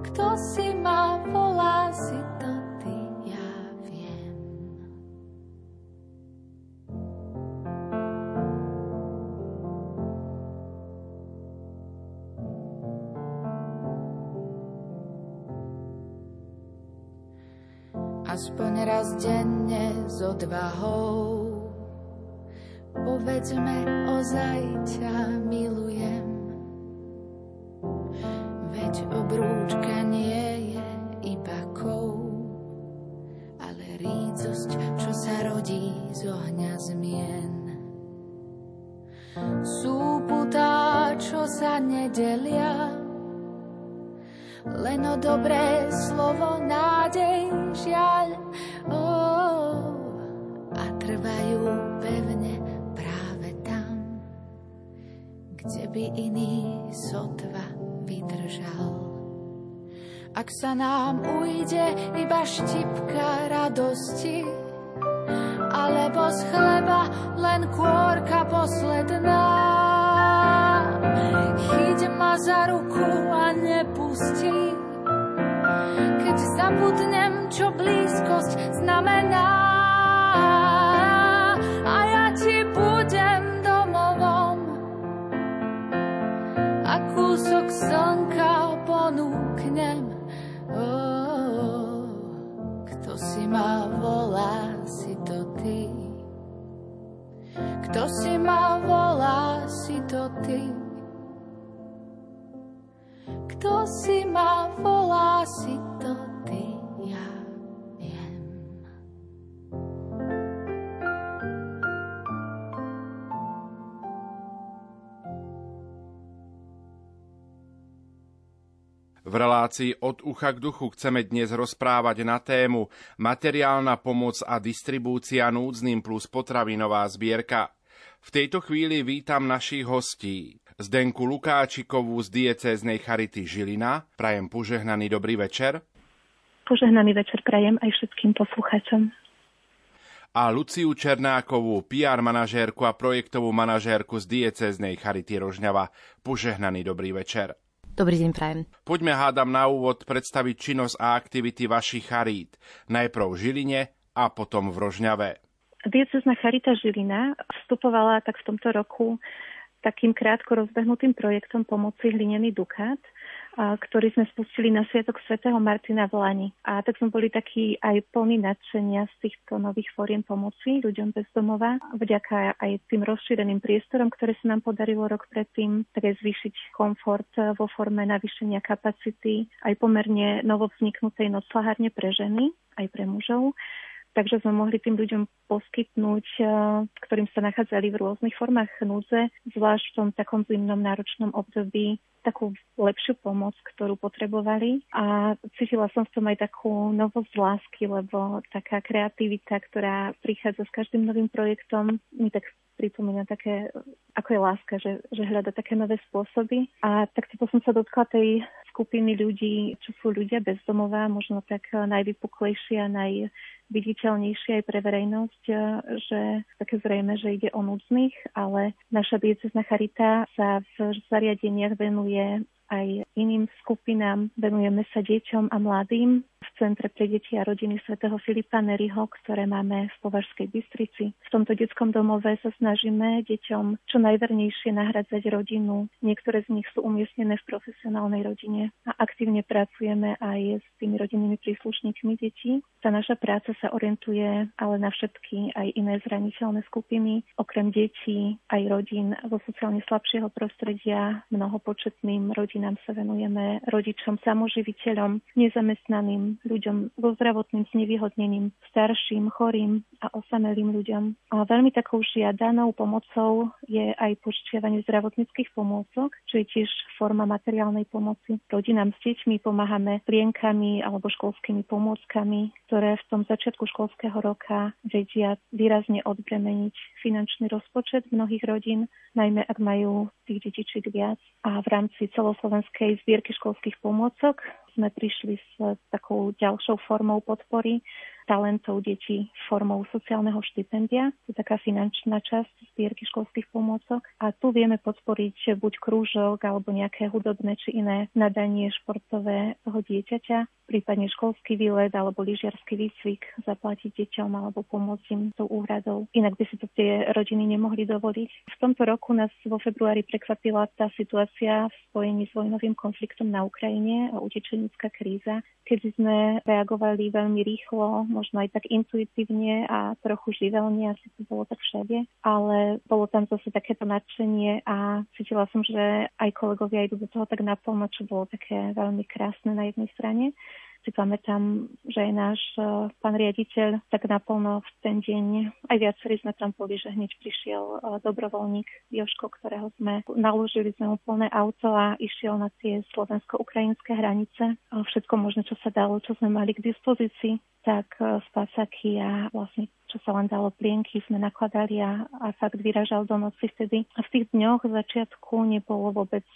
Kto si ma volá, si to ty, ja viem. Aspoň raz denne s odvahou. Povedzme, ozaj ťa milujem, dobré slovo, nádej, žiaľ. A trvajú pevne práve tam, kde by iný sotva vydržal. Ak sa nám ujde iba štipka radosti, alebo z chleba len kôrka posledná. Chyť ma za ruku a nepustí, zabudnem, čo blízkosť znamená. A ja ti budem domovom a kúsok slnka ponúknem. Oh, kto si ma volá, si to ty. Kto si ma volá, si to ty. Kto si ma volá, si V relácii od ucha k duchu chceme dnes rozprávať na tému materiálna pomoc a distribúcia núdznym plus potravinová zbierka. V tejto chvíli vítam našich hostí. Zdenku Lukáčikovú z diecéznej Charity Žilina. Prajem požehnaný dobrý večer. Požehnaný večer prajem aj všetkým poslucháčom. A Luciu Černákovú, PR manažérku a projektovú manažérku z diecéznej Charity Rožňava. Požehnaný dobrý večer. Dobrý deň, prajem. Poďme hádam na úvod predstaviť činnosť a aktivity vašich charít. Najprv v Žiline a potom v Rožňave. Diecezna Charita Žilina vstupovala tak v tomto roku takým krátko rozbehnutým projektom pomoci Hlinený Dukát, ktorý sme spustili na Sviatok svätého Martina v Lani. A tak sme boli takí aj plní nadšenia z týchto nových fóriem pomoci ľuďom bez domova. Vďaka aj tým rozšíreným priestorom, ktoré sa nám podarilo rok predtým, tak zvýšiť komfort vo forme navýšenia kapacity aj pomerne novovzniknutej noclahárne pre ženy, aj pre mužov takže sme mohli tým ľuďom poskytnúť, eh, ktorým sa nachádzali v rôznych formách núdze, zvlášť v tom takom zimnom náročnom období, takú lepšiu pomoc, ktorú potrebovali. A cítila som v tom aj takú novosť lásky, lebo taká kreativita, ktorá prichádza s každým novým projektom, mi tak pripomína také, ako je láska, že, že hľada také nové spôsoby. A takto som sa dotkla tej skupiny ľudí, čo sú ľudia bezdomová, možno tak najvypuklejšie a najviditeľnejšie aj pre verejnosť, že také zrejme, že ide o núdznych, ale naša diecezna charita sa v zariadeniach venuje aj iným skupinám. Venujeme sa deťom a mladým v Centre pre deti a rodiny svätého Filipa Neriho, ktoré máme v Považskej Bystrici. V tomto detskom domove sa snažíme deťom čo najvernejšie nahradzať rodinu. Niektoré z nich sú umiestnené v profesionálnej rodine a aktívne pracujeme aj s tými rodinnými príslušníkmi detí. Tá naša práca sa orientuje ale na všetky aj iné zraniteľné skupiny, okrem detí aj rodín zo sociálne slabšieho prostredia, mnohopočetným rodinám sa venujeme, rodičom, samoživiteľom, nezamestnaným, ľuďom so zdravotným znevýhodnením, starším, chorým a osamelým ľuďom. A veľmi takou žiadanou pomocou je aj požičiavanie zdravotníckých pomôcok, čo je tiež forma materiálnej pomoci. Rodinám s deťmi pomáhame plienkami alebo školskými pomôckami, ktoré v tom začiatku školského roka vedia výrazne odbremeniť finančný rozpočet mnohých rodín, najmä ak majú tých detičiek viac. A v rámci celoslovenskej zbierky školských pomôcok sme prišli s takou ďalšou formou podpory talentov detí formou sociálneho štipendia. To je taká finančná časť zbierky školských pomôcok. A tu vieme podporiť buď krúžok alebo nejaké hudobné či iné nadanie športové toho dieťaťa, prípadne školský výlet alebo lyžiarsky výcvik zaplatiť deťom alebo pomôcť im tou úhradou. Inak by si to tie rodiny nemohli dovoliť. V tomto roku nás vo februári prekvapila tá situácia v spojení s vojnovým konfliktom na Ukrajine a utečenická kríza, kedy sme reagovali veľmi rýchlo, možno aj tak intuitívne a trochu živelne, asi to bolo tak všade, ale bolo tam zase takéto nadšenie a cítila som, že aj kolegovia idú do toho tak naplno, čo bolo také veľmi krásne na jednej strane si pamätám, že aj náš e, pán riaditeľ tak naplno v ten deň, aj viacerí sme tam boli, že hneď prišiel e, dobrovoľník Joško, ktorého sme naložili sme mu plné auto a išiel na tie slovensko-ukrajinské hranice. Všetko možné, čo sa dalo, čo sme mali k dispozícii, tak spasaky e, a vlastne čo sa len dalo plienky, sme nakladali a, a fakt vyražal do noci vtedy. A v tých dňoch v začiatku nebolo vôbec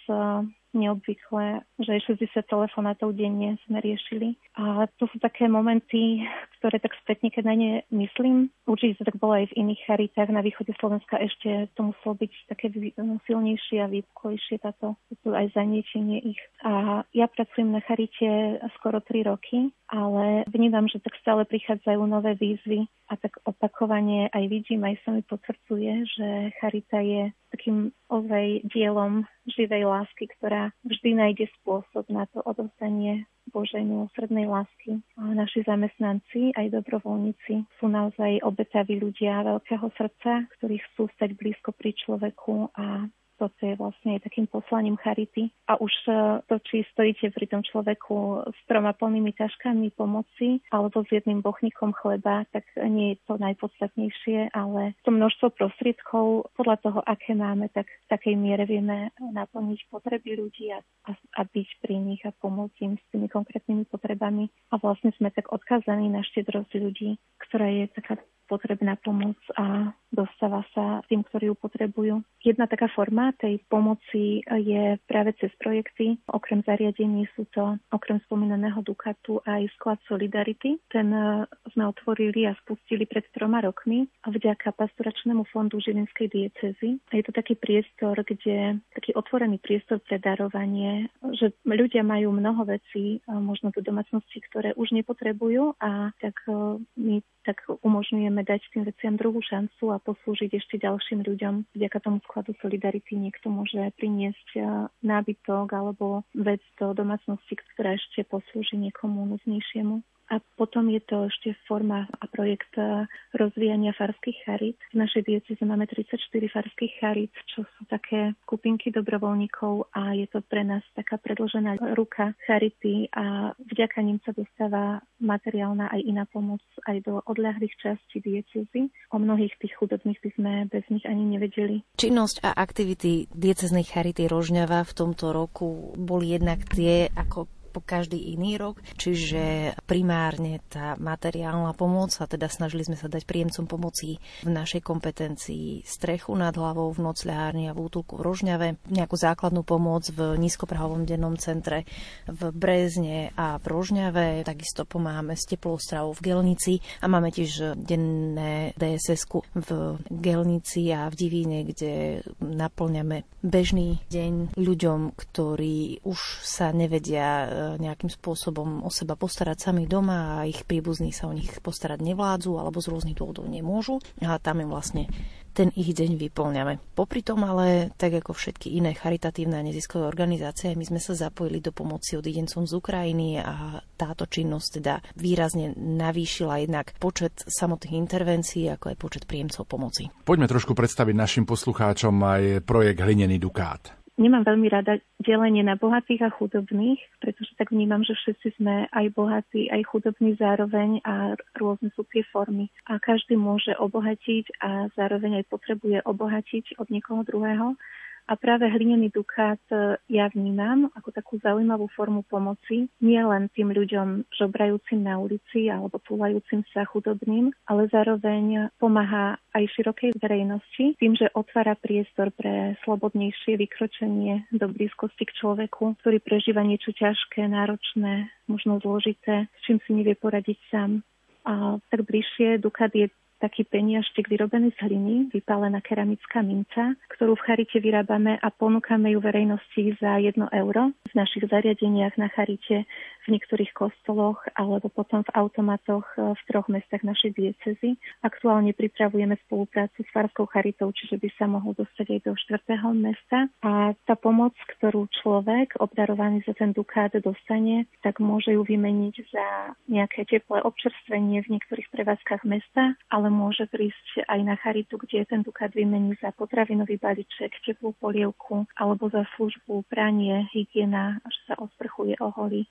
neobvyklé, že 60 telefonátov denne sme riešili. A to sú také momenty, ktoré tak spätne, keď na ne myslím, určite to tak bolo aj v iných charitách na východe Slovenska, ešte to muselo byť také silnejšie a výpklejšie táto, to aj zaniečenie ich. A ja pracujem na charite skoro 3 roky, ale vnímam, že tak stále prichádzajú nové výzvy a tak opakovane aj vidím, aj sa mi potvrdzuje, že charita je takým ozaj dielom živej lásky, ktorá vždy nájde spôsob na to odostanie Božej milosrednej lásky. A naši zamestnanci, aj dobrovoľníci, sú naozaj obetaví ľudia veľkého srdca, ktorí chcú stať blízko pri človeku a toto je vlastne takým poslaním charity. A už e, to, či stojíte pri tom človeku s troma plnými taškami pomoci alebo s jedným bochníkom chleba, tak nie je to najpodstatnejšie, ale to množstvo prostriedkov podľa toho, aké máme, tak v takej miere vieme naplniť potreby ľudí a, a, a byť pri nich a pomôcť im s tými konkrétnymi potrebami. A vlastne sme tak odkazaní na štedrosť ľudí, ktorá je taká potrebná pomoc a dostáva sa tým, ktorí ju potrebujú. Jedna taká forma tej pomoci je práve cez projekty. Okrem zariadení sú to, okrem spomínaného Dukatu, aj sklad Solidarity. Ten e, sme otvorili a spustili pred troma rokmi vďaka pastoračnému fondu Žilinskej diecezy. Je to taký priestor, kde taký otvorený priestor pre darovanie, že ľudia majú mnoho vecí, možno do domácnosti, ktoré už nepotrebujú a tak e, my tak umožňujeme dať tým veciam druhú šancu a poslúžiť ešte ďalším ľuďom. Vďaka tomu skladu Solidarity niekto môže priniesť eh, nábytok alebo vec do domácnosti, ktorá ešte poslúži niekomu núznejšiemu. A potom je to ešte forma a projekt e, rozvíjania farských charit. V našej dieceze máme 34 farských charit, čo sú také skupinky dobrovoľníkov a je to pre nás taká predložená ruka charity a vďaka nim sa dostáva materiálna aj iná pomoc aj do odľahlých častí diecezy. O mnohých tých chudobných by sme bez nich ani nevedeli. Činnosť a aktivity dieceznej charity Rožňava v tomto roku boli jednak tie, ako po každý iný rok, čiže primárne tá materiálna pomoc a teda snažili sme sa dať príjemcom pomoci v našej kompetencii strechu nad hlavou v nocľahárni a v útulku v Rožňave, nejakú základnú pomoc v nízkoprahovom dennom centre v Brezne a v Rožňave, takisto pomáhame s teplou stravou v Gelnici a máme tiež denné dss v Gelnici a v Divíne, kde naplňame bežný deň ľuďom, ktorí už sa nevedia nejakým spôsobom o seba postarať sami doma a ich príbuzní sa o nich postarať nevládzu alebo z rôznych dôvodov nemôžu. A tam im vlastne ten ich deň vyplňame. Popri tom ale, tak ako všetky iné charitatívne a neziskové organizácie, my sme sa zapojili do pomoci odidencom z Ukrajiny a táto činnosť teda výrazne navýšila jednak počet samotných intervencií, ako aj počet príjemcov pomoci. Poďme trošku predstaviť našim poslucháčom aj projekt Hlinený Dukát nemám veľmi rada delenie na bohatých a chudobných, pretože tak vnímam, že všetci sme aj bohatí, aj chudobní zároveň a rôzne sú tie formy. A každý môže obohatiť a zároveň aj potrebuje obohatiť od niekoho druhého. A práve hlinený dukát e, ja vnímam ako takú zaujímavú formu pomoci nie len tým ľuďom žobrajúcim na ulici alebo túlajúcim sa chudobným, ale zároveň pomáha aj širokej verejnosti tým, že otvára priestor pre slobodnejšie vykročenie do blízkosti k človeku, ktorý prežíva niečo ťažké, náročné, možno zložité, s čím si nevie poradiť sám. A tak bližšie Dukat je taký peniažtek vyrobený z hliny, vypálená keramická minca, ktorú v Charite vyrábame a ponúkame ju verejnosti za 1 euro. V našich zariadeniach na Charite v niektorých kostoloch alebo potom v automatoch v troch mestách našej diecezy. Aktuálne pripravujeme spoluprácu s Farskou charitou, čiže by sa mohol dostať aj do štvrtého mesta. A tá pomoc, ktorú človek obdarovaný za ten dukát dostane, tak môže ju vymeniť za nejaké teplé občerstvenie v niektorých prevádzkach mesta, ale môže prísť aj na charitu, kde ten dukát vymení za potravinový balíček, teplú polievku alebo za službu, pranie, hygiena, že sa osprchuje, oholí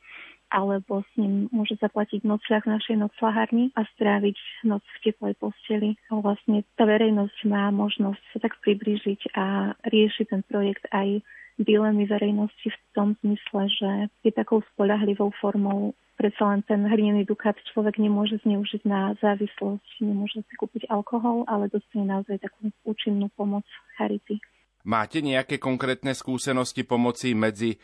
alebo s ním môže zaplatiť nocľah v našej noclahárni a stráviť noc v teplej posteli. A vlastne tá verejnosť má možnosť sa tak priblížiť a riešiť ten projekt aj dilemy verejnosti v tom zmysle, že je takou spolahlivou formou predsa len ten hlinený dukát človek nemôže zneužiť na závislosť, nemôže si kúpiť alkohol, ale dostane naozaj takú účinnú pomoc charity. Máte nejaké konkrétne skúsenosti pomoci medzi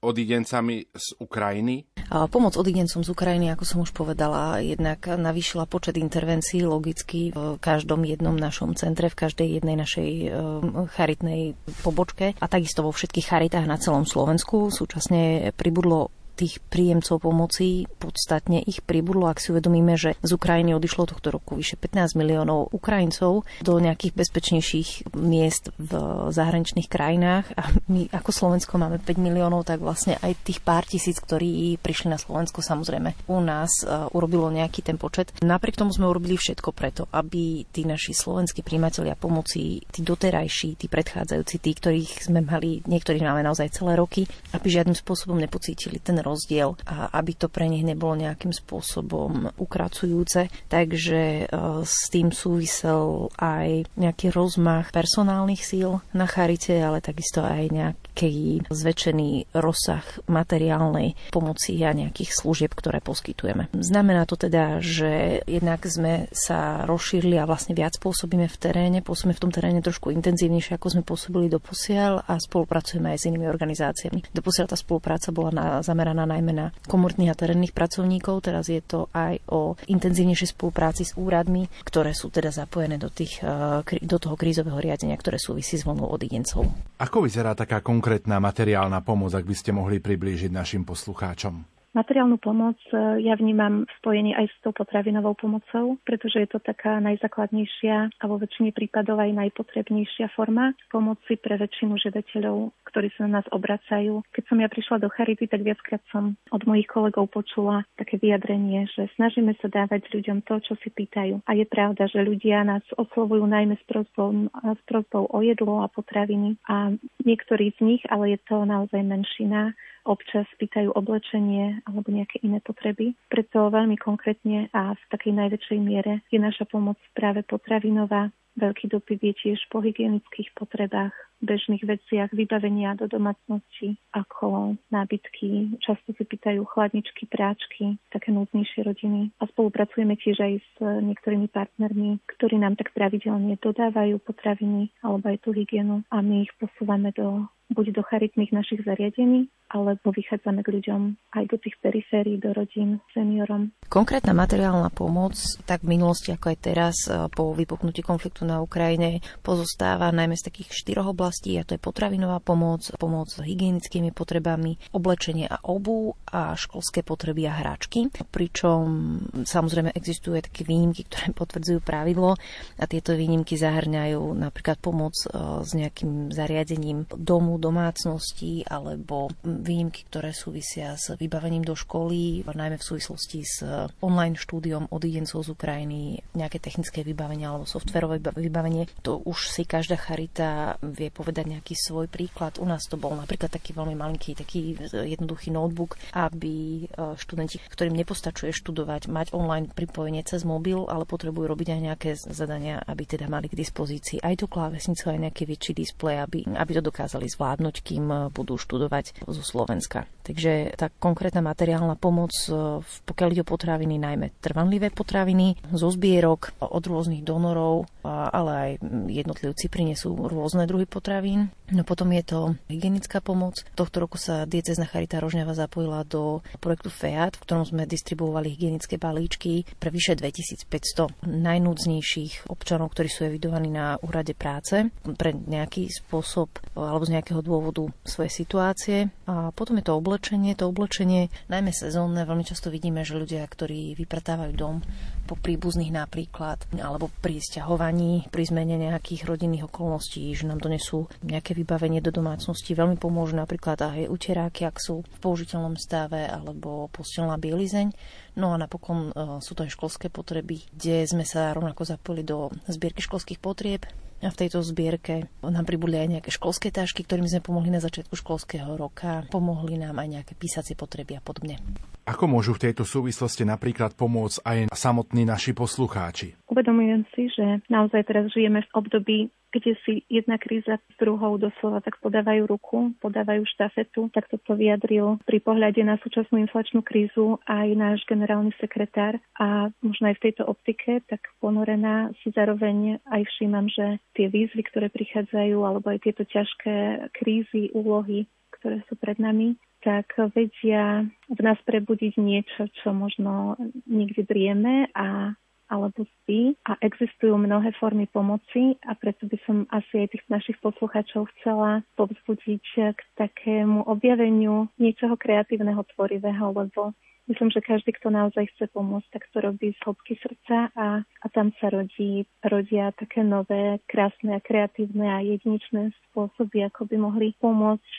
odidencami z Ukrajiny? Pomoc odidencom z Ukrajiny, ako som už povedala, jednak navýšila počet intervencií logicky v každom jednom našom centre, v každej jednej našej e, charitnej pobočke a takisto vo všetkých charitách na celom Slovensku. Súčasne pribudlo tých príjemcov pomoci podstatne ich pribudlo, ak si uvedomíme, že z Ukrajiny odišlo tohto roku vyše 15 miliónov Ukrajincov do nejakých bezpečnejších miest v zahraničných krajinách a my ako Slovensko máme 5 miliónov, tak vlastne aj tých pár tisíc, ktorí prišli na Slovensko, samozrejme u nás uh, urobilo nejaký ten počet. Napriek tomu sme urobili všetko preto, aby tí naši slovenskí príjmatelia pomoci, tí doterajší, tí predchádzajúci, tí, ktorých sme mali, niektorých máme naozaj celé roky, aby žiadnym spôsobom nepocítili ten rozdiel a aby to pre nich nebolo nejakým spôsobom ukracujúce. Takže e, s tým súvisel aj nejaký rozmach personálnych síl na Charite, ale takisto aj nejaký zväčšený rozsah materiálnej pomoci a nejakých služieb, ktoré poskytujeme. Znamená to teda, že jednak sme sa rozšírili a vlastne viac pôsobíme v teréne, pôsobíme v tom teréne trošku intenzívnejšie, ako sme pôsobili do posiaľ a spolupracujeme aj s inými organizáciami. Doposiaľ tá spolupráca bola na, zameraná zameraná najmä na komortných a terénnych pracovníkov. Teraz je to aj o intenzívnejšej spolupráci s úradmi, ktoré sú teda zapojené do, tých, eh, do toho krízového riadenia, ktoré súvisí s vlnou odidencov. Ako vyzerá taká konkrétna materiálna pomoc, ak by ste mohli priblížiť našim poslucháčom? Materiálnu pomoc e, ja vnímam v aj s tou potravinovou pomocou, pretože je to taká najzákladnejšia a vo väčšine prípadov aj najpotrebnejšia forma pomoci pre väčšinu žiadateľov, ktorí sa na nás obracajú. Keď som ja prišla do Charity, tak viackrát som od mojich kolegov počula také vyjadrenie, že snažíme sa dávať ľuďom to, čo si pýtajú. A je pravda, že ľudia nás oslovujú najmä s prozbou, s prozbou o jedlo a potraviny. A niektorí z nich, ale je to naozaj menšina, občas pýtajú oblečenie alebo nejaké iné potreby. Preto veľmi konkrétne a v takej najväčšej miere je naša pomoc práve potravinová. Veľký dopyt je tiež po hygienických potrebách, bežných veciach, vybavenia do domácnosti, ako nábytky. Často si pýtajú chladničky, práčky, také núdnejšie rodiny. A spolupracujeme tiež aj s niektorými partnermi, ktorí nám tak pravidelne dodávajú potraviny alebo aj tú hygienu a my ich posúvame do buď do charitných našich zariadení, alebo vychádzame k ľuďom aj do tých periférií, do rodín, seniorom. Konkrétna materiálna pomoc, tak v minulosti ako aj teraz e, po vypuknutí konfliktu na Ukrajine, pozostáva najmä z takých štyroch oblastí, a to je potravinová pomoc, pomoc s hygienickými potrebami, oblečenie a obu a školské potreby a hráčky. Pričom samozrejme existujú aj také výnimky, ktoré [LAUGHS] potvrdzujú pravidlo a tieto výnimky zahrňajú napríklad pomoc e, s nejakým zariadením domu, domácnosti alebo výnimky, ktoré súvisia s vybavením do školy, najmä v súvislosti s online štúdiom odidencov z Ukrajiny, nejaké technické vybavenie alebo softverové vybavenie. To už si každá charita vie povedať nejaký svoj príklad. U nás to bol napríklad taký veľmi malinký, taký jednoduchý notebook, aby e, študenti, ktorým nepostačuje študovať, mať online pripojenie cez mobil, ale potrebujú robiť aj nejaké zadania, aby teda mali k dispozícii aj tú klávesnicu, aj nejaký väčší displej, aby, aby to dokázali zvládnuť zvládnuť, kým e, budú študovať zo Slovenska. Takže tá konkrétna materiálna pomoc, e, pokiaľ ide o potraviny, najmä trvanlivé potraviny, zo zbierok od rôznych donorov, ale aj jednotlivci prinesú rôzne druhy potravín. No potom je to hygienická pomoc. Tohto roku sa diecezna Charita Rožňava zapojila do projektu FEAT, v ktorom sme distribuovali hygienické balíčky pre vyše 2500 najnúdznejších občanov, ktorí sú evidovaní na úrade práce pre nejaký spôsob alebo z nejakého ktorého dôvodu svoje situácie. A potom je to oblečenie. To oblečenie, najmä sezónne, veľmi často vidíme, že ľudia, ktorí vypretávajú dom po príbuzných napríklad, alebo pri sťahovaní, pri zmene nejakých rodinných okolností, že nám donesú nejaké vybavenie do domácnosti, veľmi pomôžu napríklad aj uteráky, ak sú v použiteľnom stave, alebo postelná bielizeň. No a napokon uh, sú to aj školské potreby, kde sme sa rovnako zapojili do zbierky školských potrieb a v tejto zbierke nám pribudli aj nejaké školské tášky, ktorým sme pomohli na začiatku školského roka. Pomohli nám aj nejaké písacie potreby a podobne. Ako môžu v tejto súvislosti napríklad pomôcť aj samotní naši poslucháči? Uvedomujem si, že naozaj teraz žijeme v období, kde si jedna kríza s druhou doslova tak podávajú ruku, podávajú štafetu. Tak to vyjadril pri pohľade na súčasnú inflačnú krízu aj náš generálny sekretár. A možno aj v tejto optike, tak ponorená si zároveň aj všímam, že tie výzvy, ktoré prichádzajú, alebo aj tieto ťažké krízy, úlohy, ktoré sú pred nami, tak vedia v nás prebudiť niečo, čo možno niekde drieme a alebo spí a existujú mnohé formy pomoci a preto by som asi aj tých našich poslucháčov chcela povzbudiť k takému objaveniu niečoho kreatívneho, tvorivého, lebo myslím, že každý, kto naozaj chce pomôcť, tak to robí z hĺbky srdca a, a tam sa rodí, rodia také nové, krásne a kreatívne a jedinečné spôsoby, ako by mohli pomôcť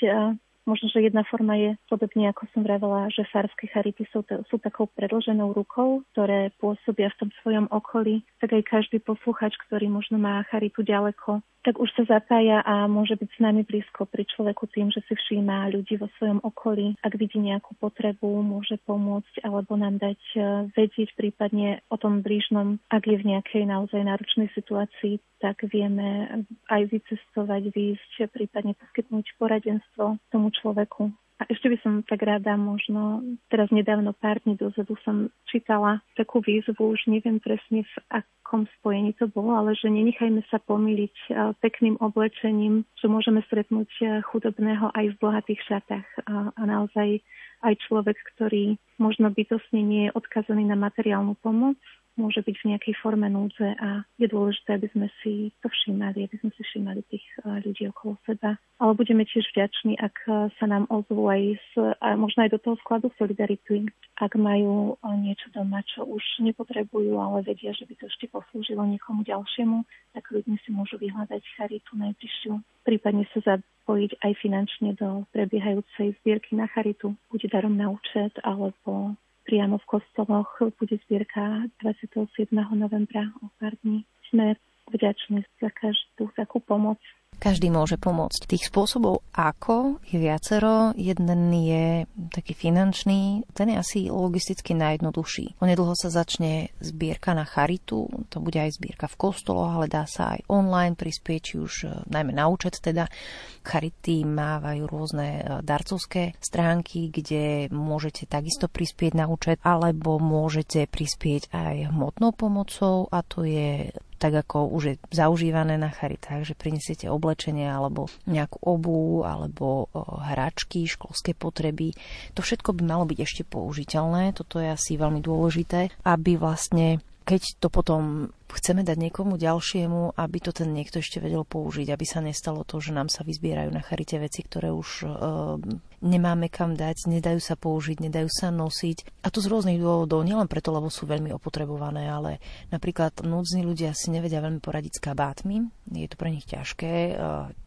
Možno, že jedna forma je podobne, ako som vravela, že farské charity sú, to, sú takou predlženou rukou, ktoré pôsobia v tom svojom okolí. Tak aj každý posluchač, ktorý možno má charitu ďaleko, tak už sa zapája a môže byť s nami blízko pri človeku tým, že si všíma ľudí vo svojom okolí. Ak vidí nejakú potrebu, môže pomôcť alebo nám dať e, vedieť prípadne o tom blížnom, ak je v nejakej naozaj náročnej situácii, tak vieme aj vycestovať, výjsť, prípadne poskytnúť poradenstvo tomu človeku. A ešte by som tak rada možno, teraz nedávno pár dní dozadu som čítala takú výzvu, už neviem presne v akom spojení to bolo, ale že nenechajme sa pomýliť pekným oblečením, že môžeme stretnúť chudobného aj v bohatých šatách a, a naozaj aj človek, ktorý možno bytosne nie je odkazaný na materiálnu pomoc, môže byť v nejakej forme núdze a je dôležité, aby sme si to všímali, aby sme si všímali tých eh, ľudí okolo seba. Ale budeme tiež vďační, ak eh, sa nám ozvú aj z, a možno aj do toho skladu Solidarity, ak majú eh, niečo doma, čo už nepotrebujú, ale vedia, že by to ešte poslúžilo niekomu ďalšiemu, tak ľudia si môžu vyhľadať charitu najbližšiu, prípadne sa zapojiť aj finančne do prebiehajúcej zbierky na charitu, buď darom na účet, alebo priamo v kostoloch bude zbierka 27. novembra o pár dní. Sme vďační za každú takú pomoc každý môže pomôcť. Tých spôsobov ako je viacero. Jeden je taký finančný, ten je asi logisticky najjednoduchší. Onedlho sa začne zbierka na charitu, to bude aj zbierka v kostoloch, ale dá sa aj online prispieť, či už e, najmä na účet teda. Charity mávajú rôzne e, darcovské stránky, kde môžete takisto prispieť na účet, alebo môžete prispieť aj hmotnou pomocou a to je tak ako už je zaužívané na charitách, že prinesiete oblečenie alebo nejakú obu alebo hračky, školské potreby. To všetko by malo byť ešte použiteľné. Toto je asi veľmi dôležité, aby vlastne keď to potom chceme dať niekomu ďalšiemu, aby to ten niekto ešte vedel použiť, aby sa nestalo to, že nám sa vyzbierajú na charite veci, ktoré už e, nemáme kam dať, nedajú sa použiť, nedajú sa nosiť. A to z rôznych dôvodov, nielen preto, lebo sú veľmi opotrebované, ale napríklad núdzni ľudia si nevedia veľmi poradiť s kabátmi, je to pre nich ťažké, e,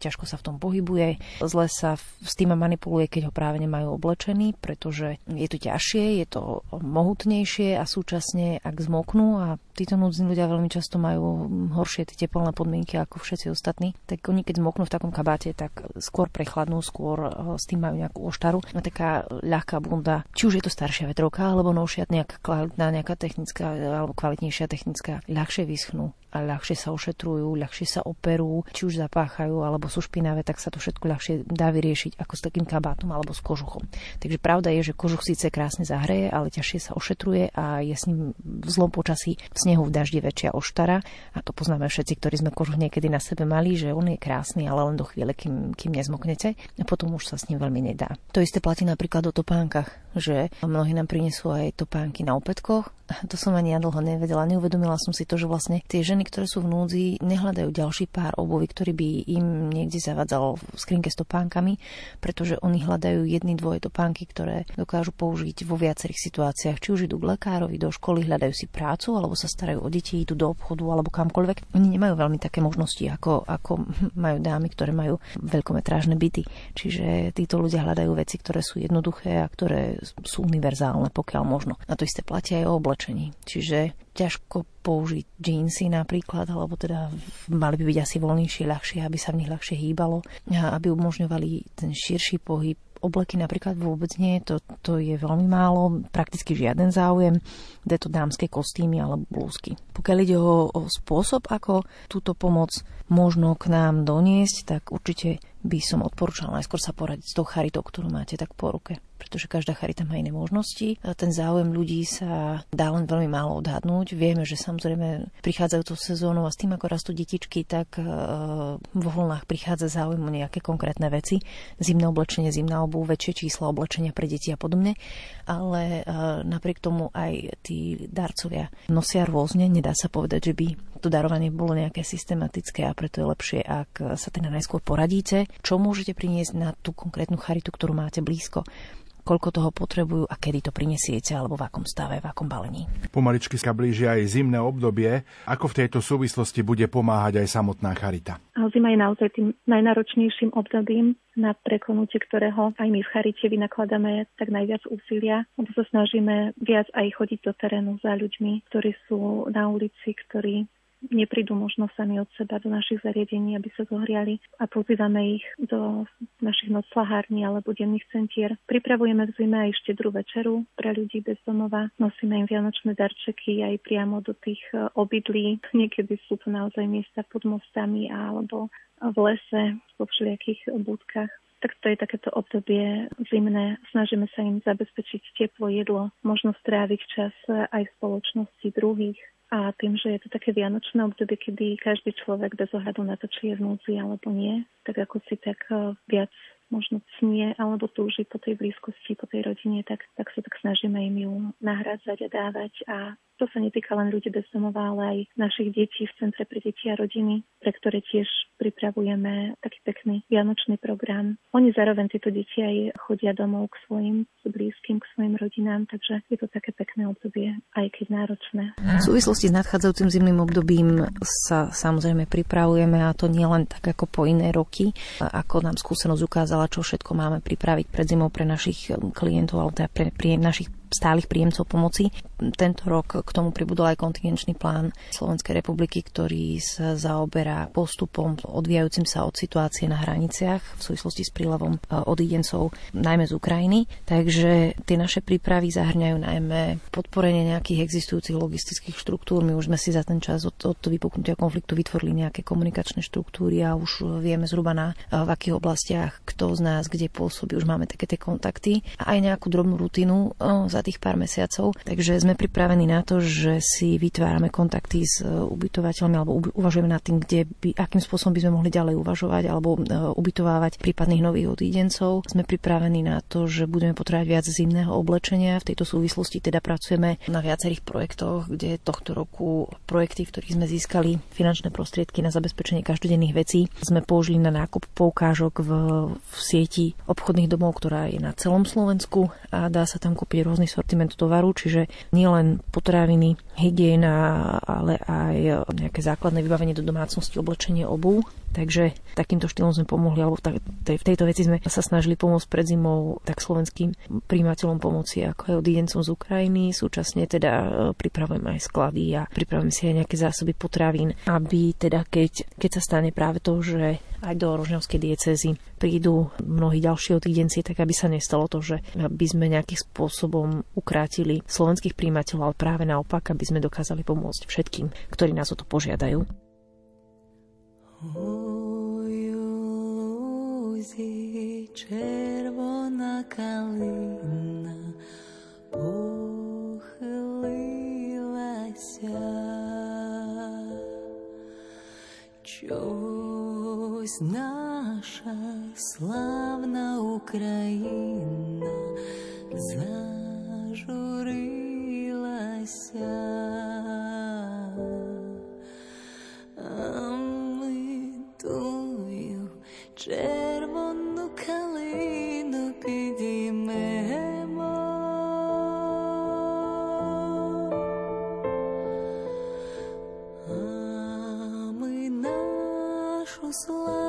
ťažko sa v tom pohybuje, zle sa s tým manipuluje, keď ho práve nemajú oblečený, pretože je to ťažšie, je to mohutnejšie a súčasne, ak zmoknú a títo núdzni ľudia veľmi často majú horšie tie teplné podmienky ako všetci ostatní, tak oni keď zmoknú v takom kabáte, tak skôr prechladnú, skôr eh, s tým majú nejakú oštaru. A taká ľahká bunda, či už je to staršia vetrovka, alebo novšia nejaká kvalitná, nejaká technická alebo kvalitnejšia technická, ľahšie vyschnú ľahšie sa ošetrujú, ľahšie sa operú, či už zapáchajú alebo sú špinavé, tak sa to všetko ľahšie dá vyriešiť ako s takým kabátom alebo s kožuchom. Takže pravda je, že kožuch síce krásne zahreje, ale ťažšie sa ošetruje a je s ním v zlom počasí v snehu v daždi väčšia oštara. A to poznáme všetci, ktorí sme kožuch niekedy na sebe mali, že on je krásny, ale len do chvíle, kým, kým nezmoknete a potom už sa s ním veľmi nedá. To isté platí napríklad o topánkach, že mnohí nám prinesú aj topánky na opätkoch. [LAUGHS] To som ani ja dlho nevedela, neuvedomila som si to, že vlastne tie ženy dámy, ktoré sú v núdzi, nehľadajú ďalší pár obovy, ktorý by im niekde zavadzal v skrinke s topánkami, pretože oni hľadajú jedny, dvoje topánky, ktoré dokážu použiť vo viacerých situáciách. Či už idú k lekárovi, do školy, hľadajú si prácu, alebo sa starajú o deti, idú do obchodu alebo kamkoľvek. Oni nemajú veľmi také možnosti, ako, ako [LAUGHS] majú dámy, ktoré majú veľkometrážne byty. Čiže títo ľudia hľadajú veci, ktoré sú jednoduché a ktoré sú univerzálne, pokiaľ možno. A to isté platia aj o oblečení. Čiže ťažko použiť džínsy napríklad, alebo teda mali by byť asi voľnejšie, ľahšie, aby sa v nich ľahšie hýbalo, a aby umožňovali ten širší pohyb. Obleky napríklad vôbec nie, to, to je veľmi málo, prakticky žiaden záujem, je to dámske kostýmy alebo blúzky. Pokiaľ ide o, o spôsob, ako túto pomoc možno k nám doniesť, tak určite by som odporúčala najskôr sa poradiť s tou charitou, ktorú máte tak po ruke pretože každá charita má iné možnosti. Ten záujem ľudí sa dá len veľmi málo odhadnúť. Vieme, že samozrejme prichádzajúcou sezónou a s tým, ako rastú detičky, tak e, vo vlnách prichádza záujem o nejaké konkrétne veci. Zimné oblečenie, zimná obu, väčšie čísla oblečenia pre deti a podobne. Ale e, napriek tomu aj tí darcovia nosia rôzne. Nedá sa povedať, že by to darovanie bolo nejaké systematické a preto je lepšie, ak sa teda najskôr poradíte, čo môžete priniesť na tú konkrétnu charitu, ktorú máte blízko koľko toho potrebujú a kedy to prinesiete, alebo v akom stave, v akom balení. Pomaličky sa blíži aj zimné obdobie. Ako v tejto súvislosti bude pomáhať aj samotná charita? Zima je naozaj tým najnáročnejším obdobím, na prekonutie ktorého aj my v Charite vynakladáme tak najviac úsilia, lebo sa snažíme viac aj chodiť do terénu za ľuďmi, ktorí sú na ulici, ktorí neprídu možno sami od seba do našich zariadení, aby sa zohriali a pozývame ich do našich noclahární alebo denných centier. Pripravujeme v zime aj štedrú večeru pre ľudí bez domova. Nosíme im vianočné darčeky aj priamo do tých e, obydlí. Niekedy sú to naozaj miesta pod mostami alebo v lese, vo všelijakých budkách tak to je takéto obdobie zimné. Snažíme sa im zabezpečiť teplo jedlo, možno stráviť čas aj v spoločnosti druhých. A tým, že je to také vianočné obdobie, kedy každý človek bez ohľadu na to, či je v núdzi alebo nie, tak ako si tak eh, viac možno cnie alebo túži po tej blízkosti, po tej rodine, tak, tak sa tak snažíme im ju nahradzať a dávať. A to sa netýka len ľudí bez domova, ale aj našich detí v Centre pre deti a rodiny, pre ktoré tiež pripravujeme taký pekný vianočný program. Oni zároveň tieto deti aj chodia domov k svojim blízkym, k svojim rodinám, takže je to také pekné obdobie, aj keď náročné. V súvislosti s nadchádzajúcim zimným obdobím sa samozrejme pripravujeme a to nie len tak ako po iné roky, ako nám skúsenosť ukázala, čo všetko máme pripraviť pred zimou pre našich klientov, alebo teda pre, pre našich stálych príjemcov pomoci. Tento rok k tomu pribudol aj kontingenčný plán Slovenskej republiky, ktorý sa zaoberá postupom odvíjajúcim sa od situácie na hraniciach v súvislosti s prílevom e, odídencov, najmä z Ukrajiny. Takže tie naše prípravy zahrňajú najmä podporenie nejakých existujúcich logistických štruktúr. My už sme si za ten čas od, od vypuknutia konfliktu vytvorili nejaké komunikačné štruktúry a už vieme zhruba na e, v akých oblastiach kto z nás kde pôsobí. Už máme také tie kontakty a aj nejakú drobnú rutinu e, za tých pár mesiacov. Takže sme pripravení na to, že si vytvárame kontakty s e, ubytovateľmi alebo uvažujeme nad tým, kde by, akým spôsobom by sme mohli ďalej uvažovať alebo e, ubytovávať prípadných nových odídencov. Sme pripravení na to, že budeme potrebovať viac zimného oblečenia. V tejto súvislosti teda pracujeme na viacerých projektoch, kde tohto roku projekty, v ktorých sme získali finančné prostriedky na zabezpečenie každodenných vecí, sme použili na nákup poukážok v, v sieti obchodných domov, ktorá je na celom Slovensku a dá sa tam kúpiť rôzny sortiment tovaru, čiže nielen potraviny, hygiena, ale aj nejaké základné vybavenie do domácnosti, oblečenie, obu. Takže takýmto štýlom sme pomohli, alebo v tejto veci sme sa snažili pomôcť pred zimou tak slovenským príjimateľom pomoci, ako aj odídencom z Ukrajiny. Súčasne teda e, pripravujeme aj sklady a pripravujeme si aj nejaké zásoby potravín, aby teda keď, keď sa stane práve to, že aj do Rožňovskej diecezy prídu mnohí ďalší odídenci, tak aby sa nestalo to, že by sme nejakým spôsobom ukrátili slovenských príjimateľov, ale práve naopak, aby sme dokázali pomôcť všetkým, ktorí nás o to požiadajú. Oj, kalina pochylila sa. Čoś naša slavná Ukrajina červonú kalínu pidíme A my našu slavnú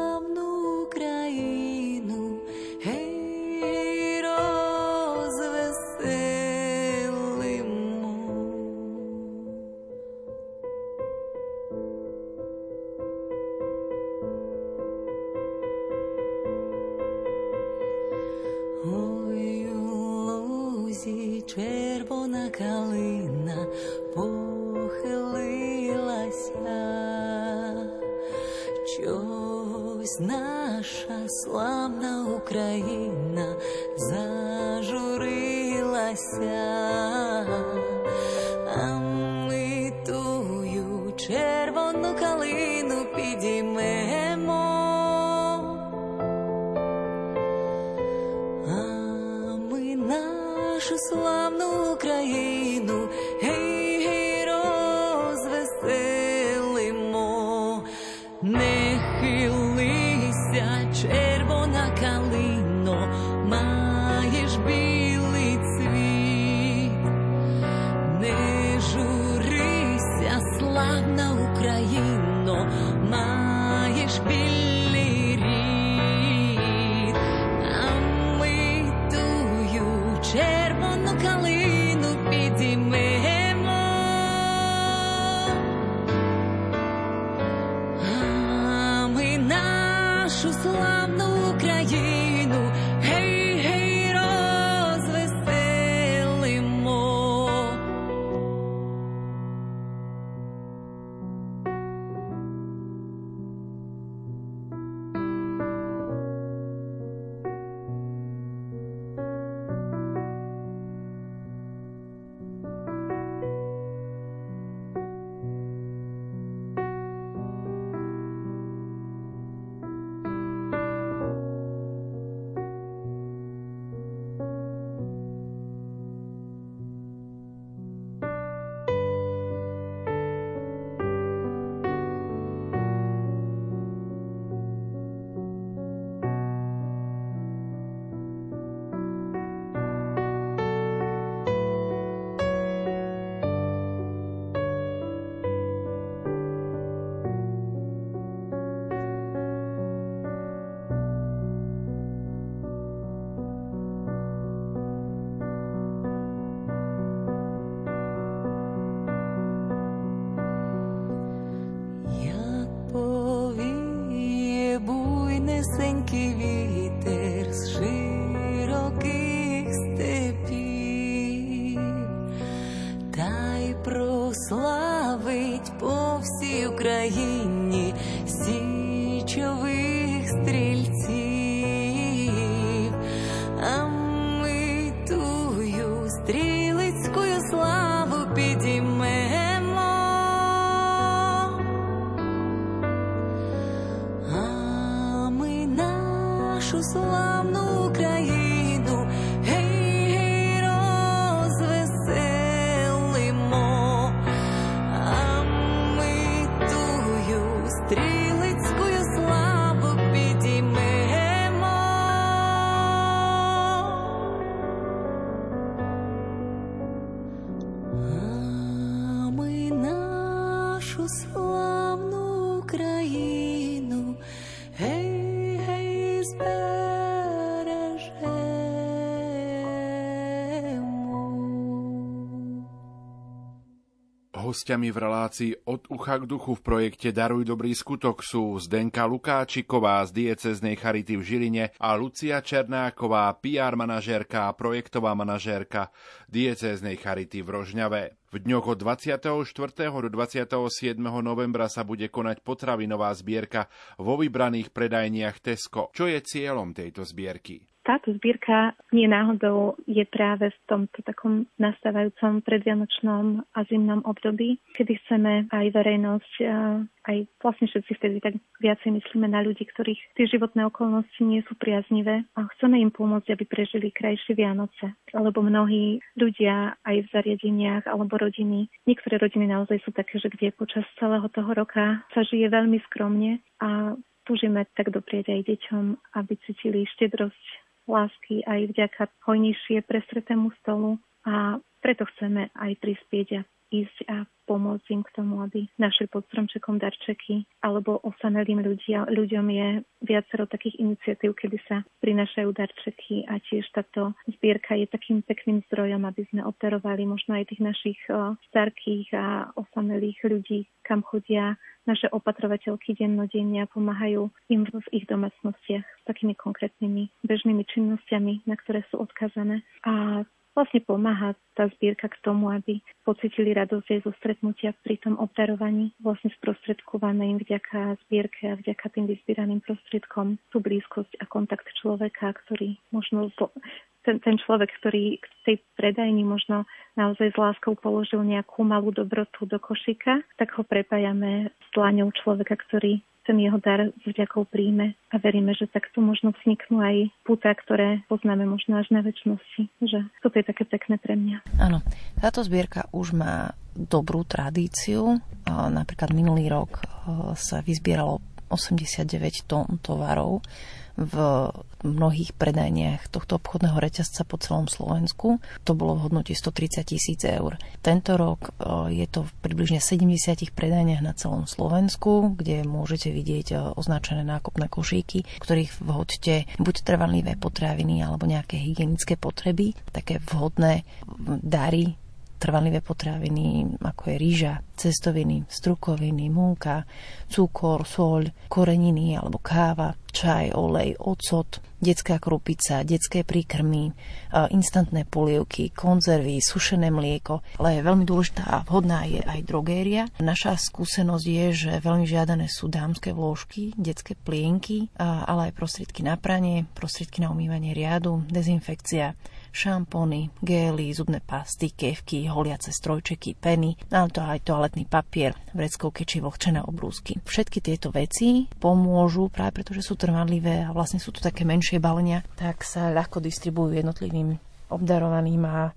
strieľci. Hostiami v relácii od ucha k duchu v projekte Daruj dobrý skutok sú Zdenka Lukáčiková z dieceznej Charity v Žiline a Lucia Černáková, PR manažérka a projektová manažérka dieceznej Charity v Rožňave. V dňoch od 24. do 27. novembra sa bude konať potravinová zbierka vo vybraných predajniach Tesco. Čo je cieľom tejto zbierky? Táto zbierka nie náhodou je práve v tomto takom nastávajúcom predvianočnom a zimnom období, kedy chceme aj verejnosť, aj vlastne všetci vtedy tak viacej myslíme na ľudí, ktorých tie životné okolnosti nie sú priaznivé a chceme im pomôcť, aby prežili krajšie Vianoce. Lebo mnohí ľudia aj v zariadeniach alebo rodiny, niektoré rodiny naozaj sú také, že kde počas celého toho roka sa žije veľmi skromne a túžime tak doprieť aj deťom, aby cítili štedrosť lásky aj vďaka hojnejšie presretému stolu a preto chceme aj prispieť a ísť a pomôcť im k tomu, aby našli pod stromčekom darčeky, alebo osamelým ľudia, ľuďom je viacero takých iniciatív, kedy sa prinašajú darčeky a tiež táto zbierka je takým pekným zdrojom, aby sme operovali možno aj tých našich starkých a osamelých ľudí, kam chodia naše opatrovateľky dennodenne a pomáhajú im v ich domácnostiach s takými konkrétnymi bežnými činnosťami, na ktoré sú odkazané. A vlastne pomáha tá zbierka k tomu, aby pocitili radosť aj zo stretnutia pri tom obdarovaní, vlastne sprostredkované im vďaka zbierke a vďaka tým vyzbieraným prostriedkom tú blízkosť a kontakt človeka, ktorý možno ten, ten človek, ktorý k tej predajni možno naozaj s láskou položil nejakú malú dobrotu do košíka, tak ho prepájame s dlaňou človeka, ktorý ten jeho dar s vďakou príjme a veríme, že takto možno vzniknú aj puta, ktoré poznáme možno až na väčšnosti. Že toto je také pekné pre mňa. Áno, táto zbierka už má dobrú tradíciu. Napríklad minulý rok sa vyzbieralo 89 tón tovarov v mnohých predajniach tohto obchodného reťazca po celom Slovensku. To bolo v hodnote 130 tisíc eur. Tento rok e, je to v približne 70 predajniach na celom Slovensku, kde môžete vidieť e, označené nákupné košíky, ktorých vhodte buď trvanlivé potraviny alebo nejaké hygienické potreby, také vhodné dary trvanlivé potraviny, ako je rýža, cestoviny, strukoviny, múka, cukor, soľ, koreniny alebo káva, čaj, olej, ocot, detská krupica, detské príkrmy, instantné polievky, konzervy, sušené mlieko. Ale je veľmi dôležitá a vhodná je aj drogéria. Naša skúsenosť je, že veľmi žiadané sú dámske vložky, detské plienky, ale aj prostriedky na pranie, prostriedky na umývanie riadu, dezinfekcia, šampóny, gély, zubné pasty, kevky, holiace strojčeky, peny, nám to aj toaletný papier, vreckovke či vlhčené obrúsky. Všetky tieto veci pomôžu práve preto, že sú trvanlivé a vlastne sú to také menšie balenia, tak sa ľahko distribujú jednotlivým obdarovaným a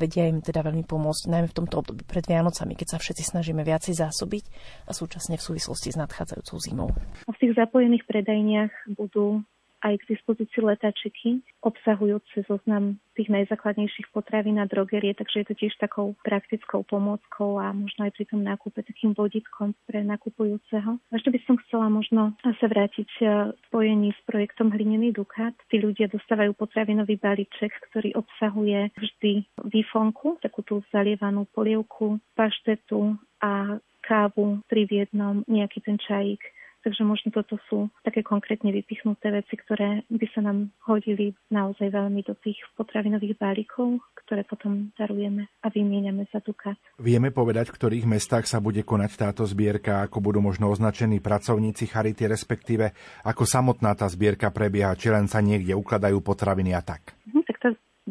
vedia im teda veľmi pomôcť, najmä v tomto období pred Vianocami, keď sa všetci snažíme viacej zásobiť a súčasne v súvislosti s nadchádzajúcou zimou. V tých zapojených predajniach budú aj k dispozícii letačiky, obsahujúce zoznam tých najzákladnejších potravín a drogerie, takže je to tiež takou praktickou pomôckou a možno aj pri tom nákupe takým vodítkom pre nakupujúceho. Ešte by som chcela možno sa vrátiť v spojení s projektom Hlinený Dukát. Tí ľudia dostávajú potravinový balíček, ktorý obsahuje vždy výfonku, takú tú zalievanú polievku, paštetu a kávu, tri v jednom, nejaký ten čajík Takže možno toto sú také konkrétne vypichnuté veci, ktoré by sa nám hodili naozaj veľmi do tých potravinových balíkov, ktoré potom darujeme a vymieňame za dukát. Vieme povedať, v ktorých mestách sa bude konať táto zbierka, ako budú možno označení pracovníci Charity, respektíve ako samotná tá zbierka prebieha, či len sa niekde ukladajú potraviny a tak? Mhm, tak tá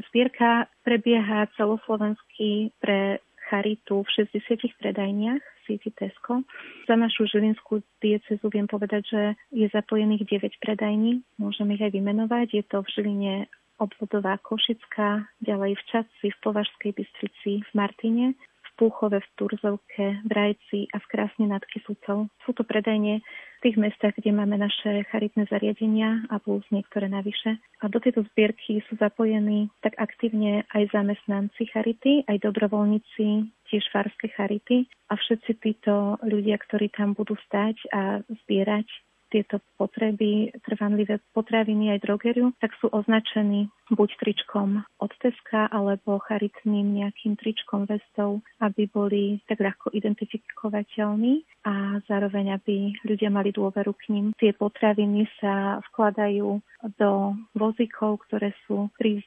zbierka prebieha celoslovensky pre Charitu v 60 predajniach sieti Tesco. Za našu žilinskú diecezu viem povedať, že je zapojených 9 predajní. Môžem ich aj vymenovať. Je to v Žiline obvodová Košická, ďalej v Časci, v Považskej Bystrici, v Martine, Púchove, v Turzovke, v Rajci a v Krásne nad Kisucou. Sú to predajne v tých mestách, kde máme naše charitné zariadenia a plus niektoré navyše. A do tejto zbierky sú zapojení tak aktívne aj zamestnanci charity, aj dobrovoľníci, tiež farské charity a všetci títo ľudia, ktorí tam budú stať a zbierať tieto potreby, trvanlivé potraviny aj drogeriu, tak sú označení buď tričkom od Teska alebo charitným nejakým tričkom vestou, aby boli tak ľahko identifikovateľní a zároveň, aby ľudia mali dôveru k ním. Tie potraviny sa vkladajú do vozíkov, ktoré sú pri,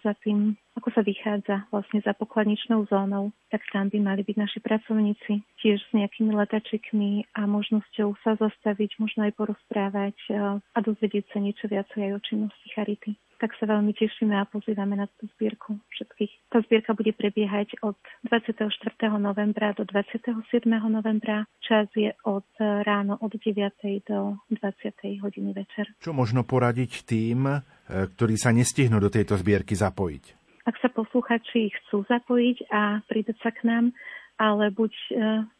za tým ako sa vychádza vlastne za pokladničnou zónou, tak tam by mali byť naši pracovníci tiež s nejakými letačikmi a možnosťou sa zastaviť, možno aj porozprávať a dozvedieť sa niečo viacej aj o činnosti Charity tak sa veľmi tešíme a pozývame na tú zbierku všetkých. Tá zbierka bude prebiehať od 24. novembra do 27. novembra. Čas je od ráno od 9. do 20. hodiny večer. Čo možno poradiť tým, e, ktorí sa nestihnú do tejto zbierky zapojiť? Ak sa posluchači chcú zapojiť a pridať sa k nám, ale buď e,